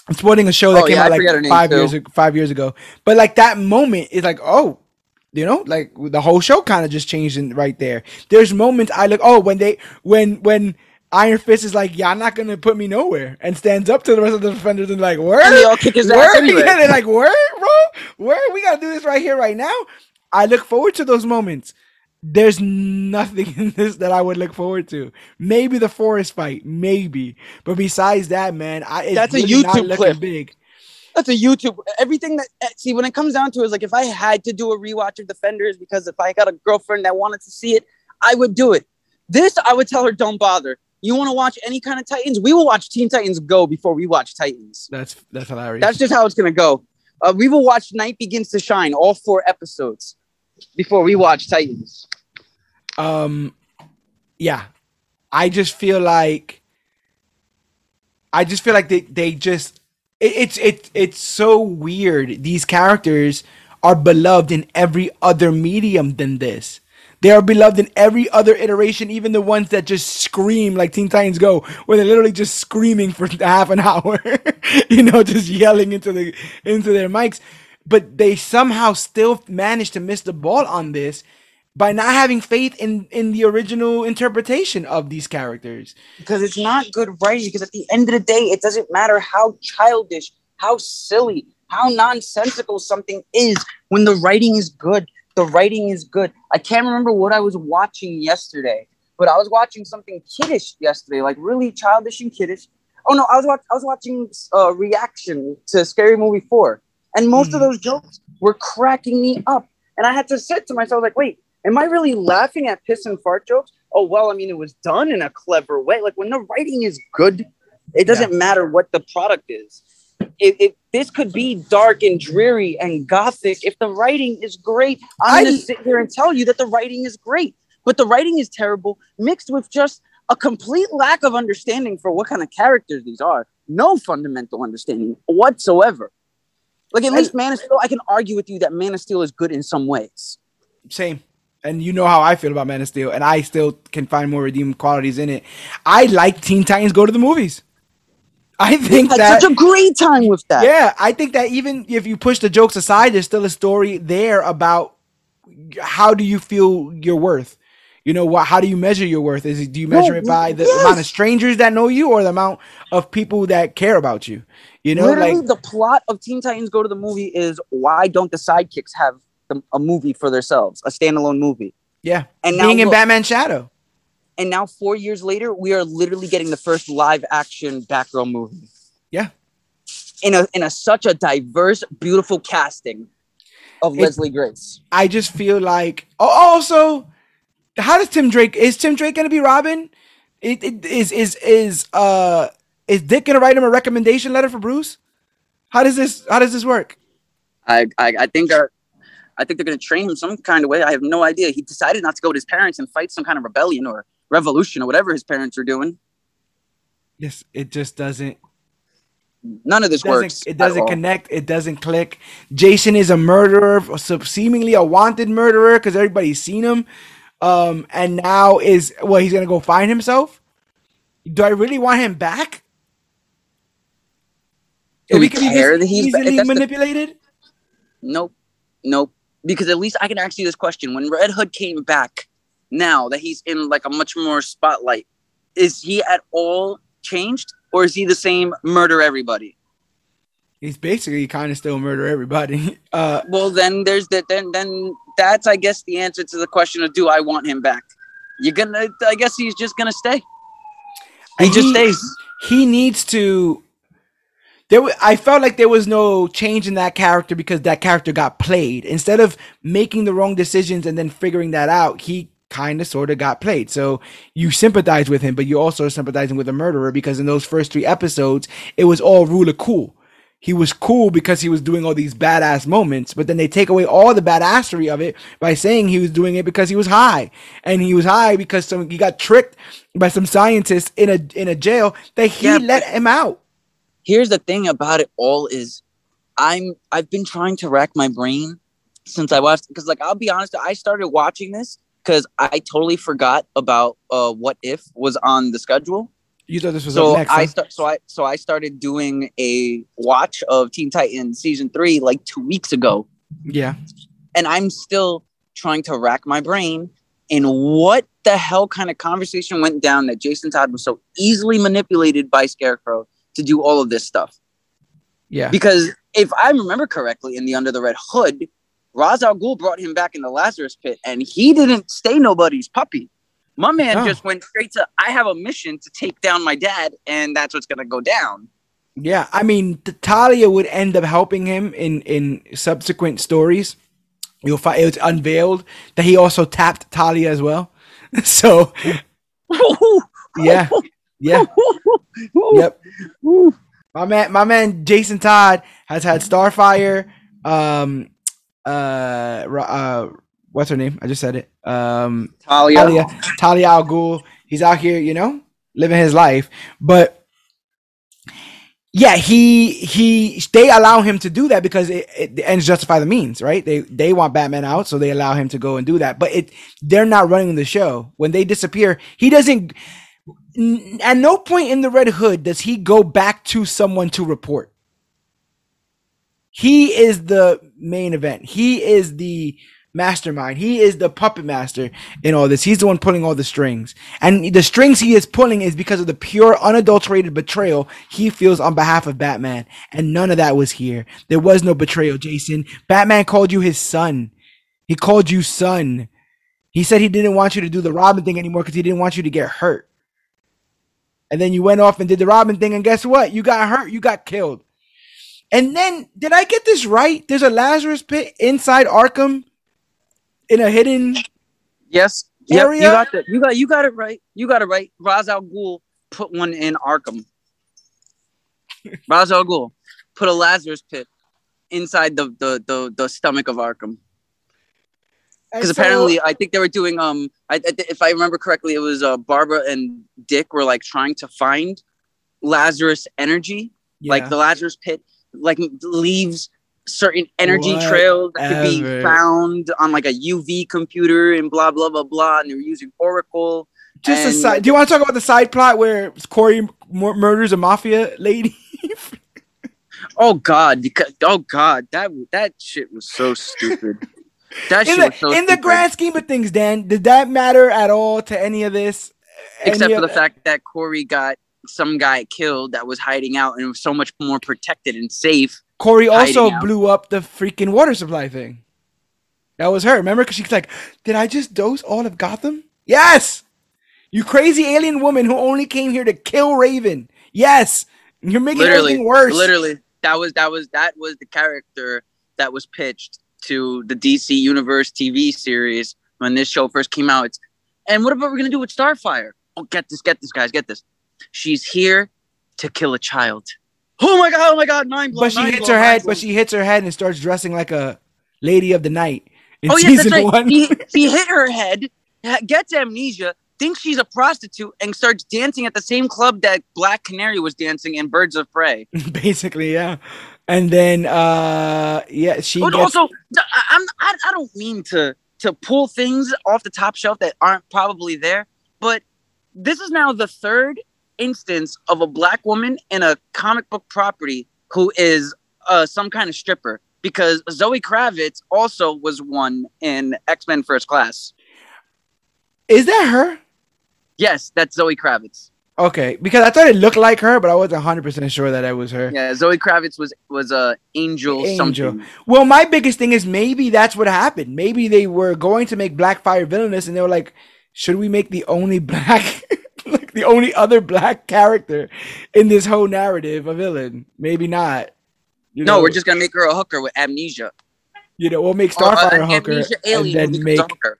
I'm spoiling a show that Oh, came yeah, out I forget her like five too. years five years ago. But like that moment is like, oh, you know, like the whole show kind of just changed in right there. There's moments I look, oh, when they when when Iron Fist is like, y'all not gonna put me nowhere, and stands up to the rest of the defenders and like, where? And they all kick his ass Word? [LAUGHS] anyway. Yeah, they're like, word, bro, where? We gotta do this right here, right now. I look forward to those moments. There's nothing [LAUGHS] in this that I would look forward to. Maybe the forest fight, maybe, but besides that, man, I it's That's a really not YouTube clip. Big. That's a YouTube. Everything that eh, see when it comes down to it is like if I had to do a rewatch of Defenders because if I got a girlfriend that wanted to see it, I would do it. This I would tell her, don't bother. You want to watch any kind of Titans? We will watch Teen Titans Go before we watch Titans. That's that's hilarious. That's just how it's gonna go. Uh, we will watch Night Begins to Shine, all four episodes, before we watch Titans. um yeah. I just feel like i just feel like they they just it, it's it, it's so weird. These characters are beloved in every other medium than this. They are beloved in every other iteration even the ones that just scream like teen titans go where they're literally just screaming for [LAUGHS] half an hour [LAUGHS] you know just yelling into the into their mics but they somehow still managed to miss the ball on this by not having faith in in the original interpretation of these characters. because it's not good writing. Because at the end of the day, it doesn't matter how childish, how silly, how nonsensical something is. When the writing is good, the writing is good. I can't remember what I was watching yesterday, but I was watching something kiddish yesterday, like really childish and kiddish. Oh no, I was watch- I was watching uh, reaction to Scary Movie Four, and most of Mhm. those jokes were cracking me up, and I had to sit to myself like, wait. Am I really laughing at piss and fart jokes? oh well i mean it was done in a clever way. Like when the writing is good it doesn't matter what the product is. If, if this could be dark and dreary and gothic. If the writing is great i'm I- gonna sit here and tell you that the writing is great. But the writing is terrible mixed with just a complete lack of understanding for what kind of characters these are. No fundamental understanding whatsoever like at I- least man of steel i can argue with you that man of steel is good in some ways Same. And you know how I feel about Man of Steel, and I still can find more redeeming qualities in it. I like Teen Titans Go to the movies. I think had that such a great time with that yeah, I think that even if you push the jokes aside, there's still a story there about how do you feel your worth. You know what? How do you measure your worth? Is it do you No, measure it by the yes. amount of strangers that know you, or the amount of people that care about you? You know, Literally, like the plot of Teen Titans Go to the Movie is why don't the sidekicks have the, a movie for themselves, a standalone movie? yeah, And now, being in look, Batman Shadow. and now four years later, we are literally getting the first live action Batgirl movie. Yeah. in a in a such a diverse, beautiful casting of It- Leslie Grace. I just feel like oh, also how does Tim Drake is Tim Drake gonna be Robin? It, it is is is uh is Dick gonna write him a recommendation letter for Bruce? How does this how does this work? I I, I think uh, I think they're gonna train him some kind of way. I have no idea. He decided not to go with his parents and fight some kind of rebellion or revolution or whatever his parents are doing. Yes, it just doesn't None of this doesn't, works. It doesn't all. connect. It doesn't click. Jason is a murderer, seemingly a wanted murderer because everybody's seen him. Um, and now is well, he's gonna go find himself. Do I really want him back? Do we he care that he's ba- easily the- manipulated? Nope. Nope. Because at least I can ask you this question. When Red Hood came back, now that he's in like a much more spotlight, is he at all changed? Or is he the same murder everybody? He's basically kind of still murder everybody. [LAUGHS] Uh, Well then there's that then then that's I guess the answer to the question of do I want him back? You're gonna I guess he's just gonna stay. He just stays. he needs to there I felt like there was no change in that character because that character got played. Instead of making the wrong decisions and then figuring that out, he kind of sort of got played. So you sympathize with him, but you also are sympathizing with the murderer because in those first three episodes, it was all ruler cool. He was cool because he was doing all these badass moments, but then they take away all the badassery of it by saying he was doing it because he was high, and he was high because some he got tricked by some scientists in a in a jail that he Yeah, let him out. Here's the thing about it all is i'm i've been trying to rack my brain since i watched because like i'll be honest i started watching this because i totally forgot about uh what if was on the schedule You thought this was so next? i huh? start so i so i started doing a watch of teen titan season three like two weeks ago yeah, and i'm still trying to rack my brain in what the hell kind of conversation went down that jason todd was so easily manipulated by scarecrow to do all of this stuff yeah. because if I remember correctly, in the Under the Red Hood, Ra's al Ghul brought him back in the Lazarus pit, and he didn't stay nobody's puppy. My man No. just went straight to, I have a mission to take down my dad, and that's what's gonna go down. Yeah, I mean, Talia would end up helping him in in subsequent stories. You'll find it's unveiled that he also tapped Talia as well. [LAUGHS] So [LAUGHS] yeah, [LAUGHS] yeah, [LAUGHS] yep. My man, my man, Jason Todd has had Starfire. Um, uh, uh, what's her name? I just said it. Um, Talia. Talia, Talia Al Ghul. He's out here, you know, living his life. But yeah, he he they allow him to do that because it, it the ends justify the means, right? They they want Batman out, so they allow him to go and do that. But it they're not running the show. When they disappear, he doesn't. At no point in the Red Hood does he go back to someone to report. He is the main event. He is the mastermind. He is the puppet master in all this. He's the one pulling all the strings. And the strings he is pulling is because of the pure, unadulterated betrayal he feels on behalf of Batman. And none of that was here. There was no betrayal, Jason. Batman called you his son. He called you son. He said he didn't want you to do the Robin thing anymore because he didn't want you to get hurt. And then you went off and did the Robin thing, and guess what? You got hurt. You got killed. And then, did I get this right? There's a Lazarus pit inside Arkham in a hidden. Yes. Yep, Area? you got that. You got you got it right. You got it right. Ra's al Ghul put one in Arkham. [LAUGHS] Ra's al Ghul put a Lazarus pit inside the the the, the stomach of Arkham. Because so- apparently I think they were doing um I, I if I remember correctly it was uh Barbara and Dick were like trying to find Lazarus energy like the Lazarus pit like leaves certain energy Whatever. trails that could be found on like a UV computer and blah blah blah blah and they were using Oracle just a side. Do you want to talk about the side plot where Kory mur- murders a mafia lady? [LAUGHS] oh god because oh god that that shit was so stupid that in the, so in the grand scheme of things, Dan, did that matter at all to any of this? except Any for the of- fact that Kory got some guy killed that was hiding out and was so much more protected and safe. Kory also out. blew up the freaking water supply thing. That was her. Remember? Because she's like, "Did I just dose all of Gotham?" Yes. You crazy alien woman who only came here to kill Raven. Yes. You're making Literally, everything worse. literally, that was that was that was the character that was pitched to the DC Universe TV series when this show first came out. It's, and what about we're gonna do with Starfire? Oh, get this, get this, guys, get this. She's here to kill a child. Oh my god! Oh my god! Mind blown. But she hits blown, her head. blown. But she hits her head and starts dressing like a lady of the night oh yeah, that's right. one. He, [LAUGHS] he hit her head, gets amnesia, thinks she's a prostitute and starts dancing at the same club that Black Canary was dancing in Birds of Prey. [LAUGHS] Basically, yeah. And then, uh, yeah, she. But gets- also, I- I'm I, I don't mean to to pull things off the top shelf that aren't probably there, but this is now the third instance of a black woman in a comic book property who is uh, some kind of stripper. Because Zoe Kravitz also was one in X Men First Class. is that her? Yes, that's Zoe Kravitz. Okay, because I thought it looked like her, but I wasn't 100 percent sure that it was her. Yeah, Zoe Kravitz was was a uh, angel, Angel. something. Well, my biggest thing is maybe that's what happened. Maybe they were going to make Blackfire villainous, and they were like, "Should we make the only black, [LAUGHS] like the only other black character in this whole narrative a villain? Maybe not." You No, know, we're just gonna make her a hooker with amnesia. you know we'll make Or, uh, Starfire a hooker, and then make a hooker.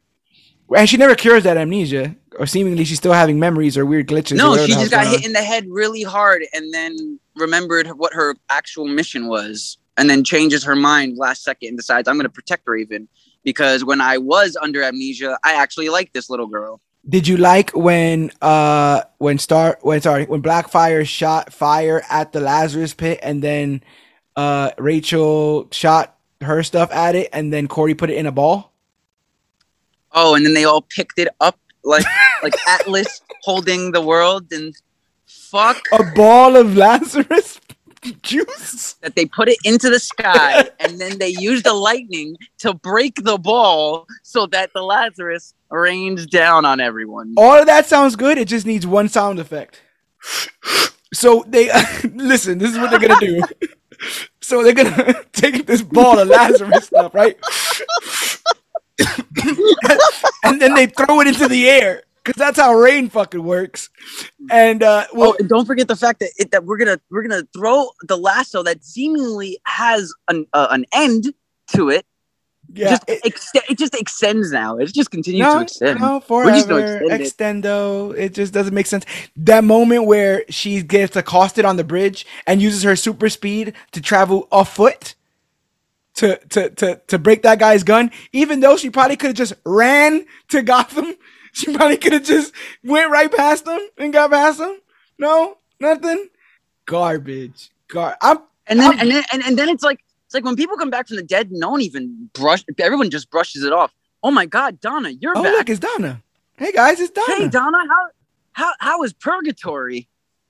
and she never cures that amnesia, or seemingly she's still having memories or weird glitches. No, she just got hit in the head really hard and then remembered what her actual mission was and then changes her mind last second and decides I'm going to protect Raven because when I was under amnesia, I actually liked this little girl. Did you like when uh when Star when sorry when Blackfire shot fire at the Lazarus pit and then uh Rachel shot her stuff at it and then Kory put it in a ball? Oh, and then they all picked it up like like Atlas holding the world and fuck A ball of Lazarus juice? that they put it into the sky and then they use the lightning to break the ball so that the Lazarus rains down on everyone. All of that sounds good. It just needs one sound effect. So they [LAUGHS] listen, this is what they're gonna do. [LAUGHS] So they're gonna [LAUGHS] take this ball of Lazarus stuff, right? [COUGHS] and then they throw it into the air. Cause that's how rain fucking works. And uh well oh, and don't forget the fact that it, that we're gonna we're gonna throw the lasso that seemingly has an uh, an end to it. yeah, just it- ext- it just extends now. It just continues to extend. no, We're just forever, extend it. extendo. It just doesn't make sense. That moment where she gets accosted on the bridge and uses her super speed to travel afoot to to to to break that guy's gun, even though she probably could have just ran to Gotham. [LAUGHS] She probably could have just went right past him and got past him. No, nothing. Garbage. Gar. I'm And then I'm- and then and, and then it's like it's like when people come back from the dead, no one even brush. Everyone just brushes it off. Oh my God, Donna, you're oh back. look, it's Donna. Hey guys, it's Donna. hey Donna, how how how is purgatory?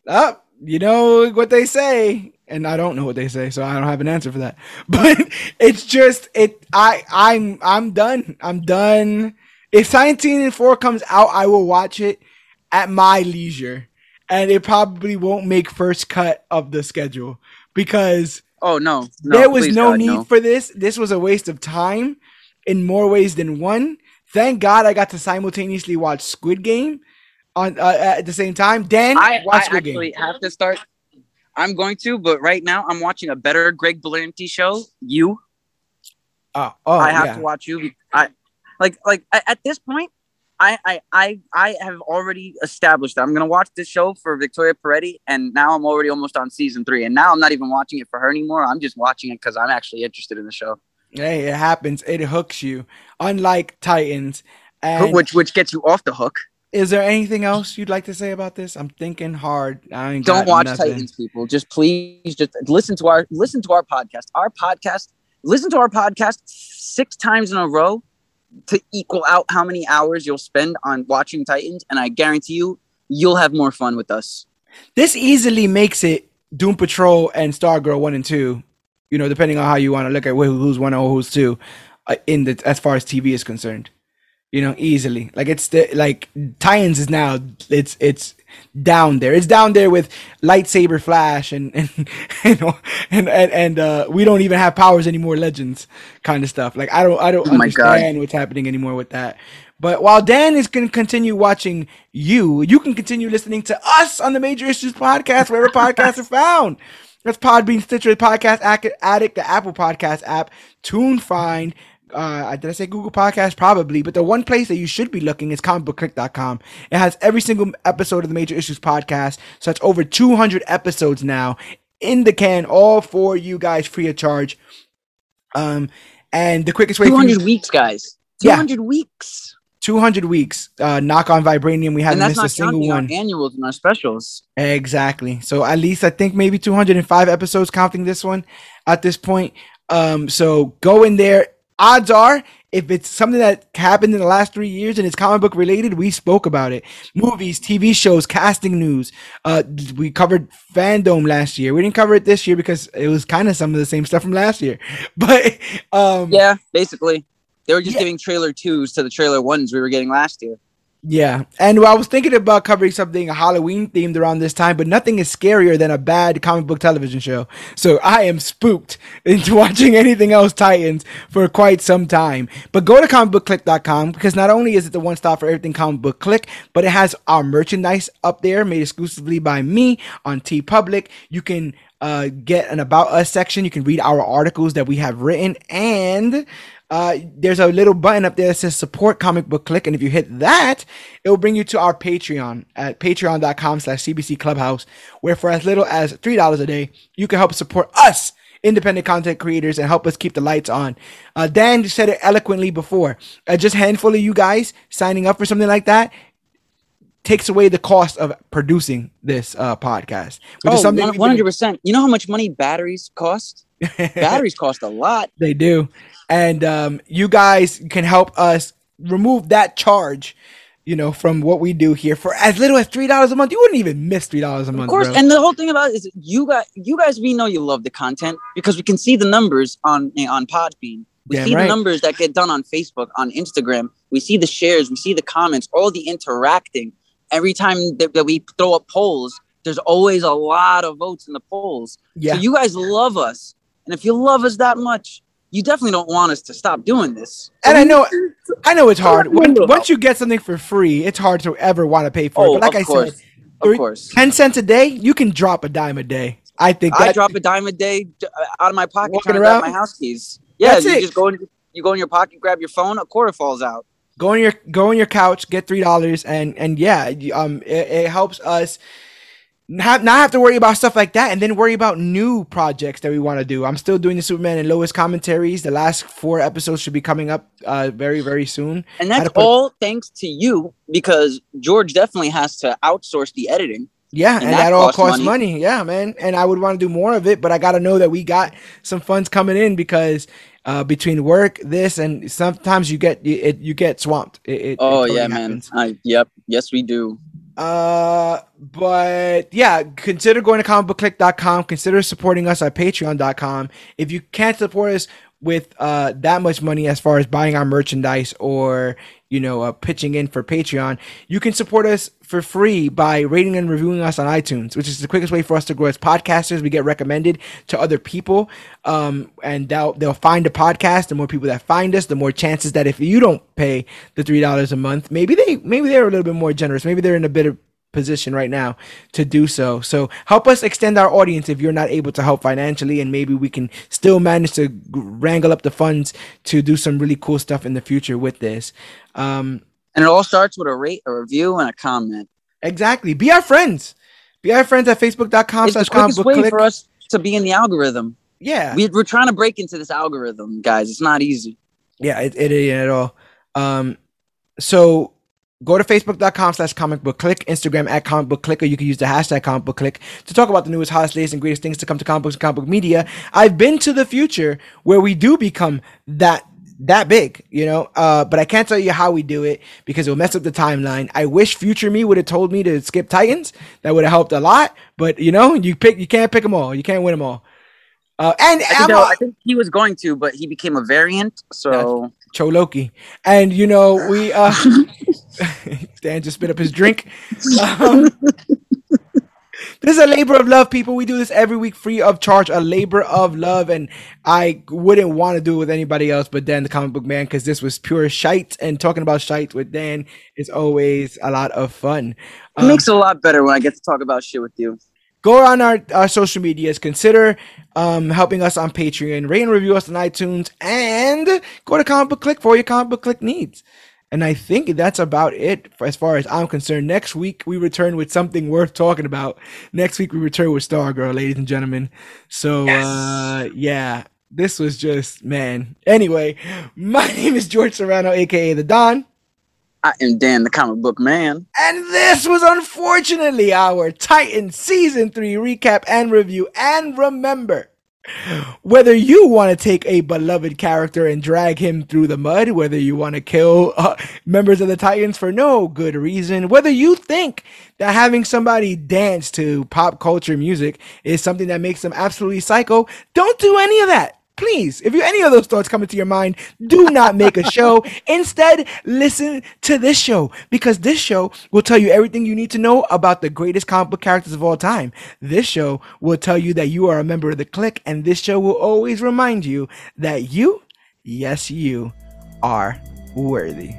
Oh, you know what they say, and I don't know what they say, so I don't have an answer for that. [LAUGHS] But it's just it. I I'm I'm done. I'm done. If Scientine and Four comes out, I will watch it at my leisure, and it probably won't make first cut of the schedule because Oh no, no there was no God, need for this. This was a waste of time in more ways than one. Thank God I got to simultaneously watch Squid Game on uh, at the same time. Dan, I, I watch Squid actually Game. have to start. I'm going to, but right now I'm watching a better Greg Berlanti show. You, Oh, oh I have yeah. to watch you. I like like at, this point, I, I I I have already established that I'm gonna watch this show for Victoria Pedretti, and now I'm already almost on season three, and now I'm not even watching it for her anymore. I'm just watching it because I'm actually interested in the show, Hey, it happens. It hooks you. Unlike Titans. And which which gets you off the hook. Is there anything else you'd like to say about this? I'm thinking hard. I Don't watch nothing. Titans, people. Just please, just listen to our listen to our podcast. Our podcast, listen to our podcast six times in a row to equal out how many hours you'll spend on watching Titans, and I guarantee you, you'll have more fun with us. This easily makes it Doom Patrol and Stargirl one and two. You know, depending on how you want to look at who- who's one or who's two, uh, in the as far as TV is concerned. You know, easily. Like it's the like Titans is now it's it's down there. It's down there with lightsaber flash and and [LAUGHS] and and, and, and uh, we don't even have powers anymore. Legends kind of stuff. Like I don't I don't Oh my God. understand what's happening anymore with that. But while Dan is going to continue watching you, you can continue listening to us on the Major Issues Podcast, wherever podcasts are found. That's Podbean, Stitcher, Podcast Addict, the Apple Podcast app, TuneFind. Uh, did I say Google Podcast? Probably. But the one place that you should be looking is comicbookclick.com. It has every single episode of the Major Issues Podcast. So it's over 200 episodes now in the can, all for you guys free of charge. Um, and the quickest way Two for you hundred weeks, guys. Two Yeah. hundred weeks. 200 weeks. Uh, knock on vibranium. We haven't that's missed a single one. annuals and our specials. Exactly. So at least I think maybe 205 episodes counting this one at this point. Um, so go in there. Odds are, if it's something that happened in the last three years and it's comic book related, we spoke about it. Movies, TV shows, casting news. Uh, we covered fandom last year. We didn't cover it this year because it was kind of some of the same stuff from last year. [LAUGHS] But um, Yeah, basically. They were just Yeah. giving trailer twos to the trailer ones we were getting last year. Yeah, and I was thinking about covering something Halloween themed around this time, but nothing is scarier than a bad comic book television show. So I am spooked [LAUGHS] into watching anything else Titans for quite some time. But go to comicbookclick.com because not only is it the one stop for everything comic book click, but it has our merchandise up there made exclusively by me on TeePublic. You can uh, get an about us section. You can read our articles that we have written and uh, there's a little button up there that says support comic book click and if you hit that it will bring you to our patreon at patreon.com slash cbc clubhouse where for as little as three dollars a day you can help support us independent content creators and help us keep the lights on uh, dan said it eloquently before uh, just handful of you guys signing up for something like that takes away the cost of producing this uh, podcast which Oh, is something we've been- 100%. You know how much money batteries cost? [LAUGHS] batteries cost a lot. They do. And um, you guys can help us remove that charge, you know, from what we do here for as little as three dollars a month. You wouldn't even miss three dollars a month. Of course, bro. and the whole thing about it is you guys, you guys, we know you love the content because we can see the numbers on on Podbean. We Damn see right. the numbers that get done on Facebook, on Instagram. We see the shares, we see the comments, all the interacting. Every time that, that we throw up polls, there's always a lot of votes in the polls. yeah. So you guys love us, and if you love us that much, you definitely don't want us to stop doing this. and I know, I know it's hard. Come Once, once you get something for free, it's hard to ever want to pay for Oh, it. But like of I course, said, of course. ten cents a day, you can drop a dime a day. I think I drop a dime a day uh, out of my pocket Walking trying to grab around? my house keys. Yeah, That's you it. just go in, you go in your pocket, grab your phone, a quarter falls out. go on your go on your couch, get three dollars, and and yeah, um, it, it helps us not not have to worry about stuff like that, and then worry about new projects that we want to do. I'm still doing the Superman and Lois commentaries. The last four episodes should be coming up uh very very soon. And that's put- all thanks to you because George definitely has to outsource the editing. Yeah, And and, that that, all costs costs money. money. Yeah, man. And I would want to do more of it, but I got to know that we got some funds coming in because uh, between work, this, and sometimes you get you, it, you get swamped. It, it- it Oh totally yeah, man. I, yep. Yes, we do. Uh, but yeah, consider going to comicbookclick.com. Consider supporting us at patreon.com. If you can't support us with uh that much money as far as buying our merchandise or you know uh, pitching in for Patreon, you can support us for free by rating and reviewing us on iTunes, which is the quickest way for us to grow as podcasters. We get recommended to other people, um, and they'll they'll find the podcast. The more people that find us, the more chances that if you don't pay the three dollars a month, maybe they maybe they're a little bit more generous. Maybe they're in a better position right now to do so. So help us extend our audience if you're not able to help financially, and maybe we can still manage to wrangle up the funds to do some really cool stuff in the future with this. Um, And it all starts with a rate, a review, and a comment. exactly. Be our friends. Be our friends at facebook.com It's the slash quickest way click. for us to be in the algorithm. Yeah. We, we're trying to break into this algorithm, guys. It's not easy. Yeah, it, it ain't at all. Um, so go to facebook.com slash comic book click, Instagram at comic book click, or you can use the hashtag comic book click to talk about the newest, hottest, latest, and greatest things to come to comic books and comic book media. I've been to the future where we do become that that big, you know. Uh, but I can't tell you how we do it because it'll mess up the timeline. I wish future me would have told me to skip Titans. That would have helped a lot. But you know, you pick you can't pick them all. You can't win them all. Uh, and I think, I'm I think he was going to, but he became a variant. So Choloki. And you know, we uh [LAUGHS] Dan just spit up his drink. Um, this is a labor of love, people. We do this every week free of charge, a labor of love. And I wouldn't want to do it with anybody else but Dan, the comic book man, because this was pure shite. And talking about shite with Dan is always a lot of fun. it Um, makes it a lot better when I get to talk about shit with you. Go on our, our social medias. Consider um, helping us on patreon. Rate and review us on itunes. And go to comic book click for your comic book click needs. And i think that's about it for, as far as i'm concerned. Next week we return with something worth talking about. Next week we return with stargirl ladies and gentlemen. So Yes. uh yeah this was just man. Anyway [LAUGHS] my name is george serrano aka the don I am Dan, the comic book man. And this was unfortunately our Titan Season 3 recap and review. And remember, whether you want to take a beloved character and drag him through the mud, whether you want to kill uh, members of the Titans for no good reason, whether you think that having somebody dance to pop culture music is something that makes them absolutely psycho, don't do any of that please, if you any of those thoughts come into your mind, do not make a show. Instead, listen to this show because this show will tell you everything you need to know about the greatest comic book characters of all time. This show will tell you that you are a member of the clique, and this show will always remind you that you, yes, you, are worthy.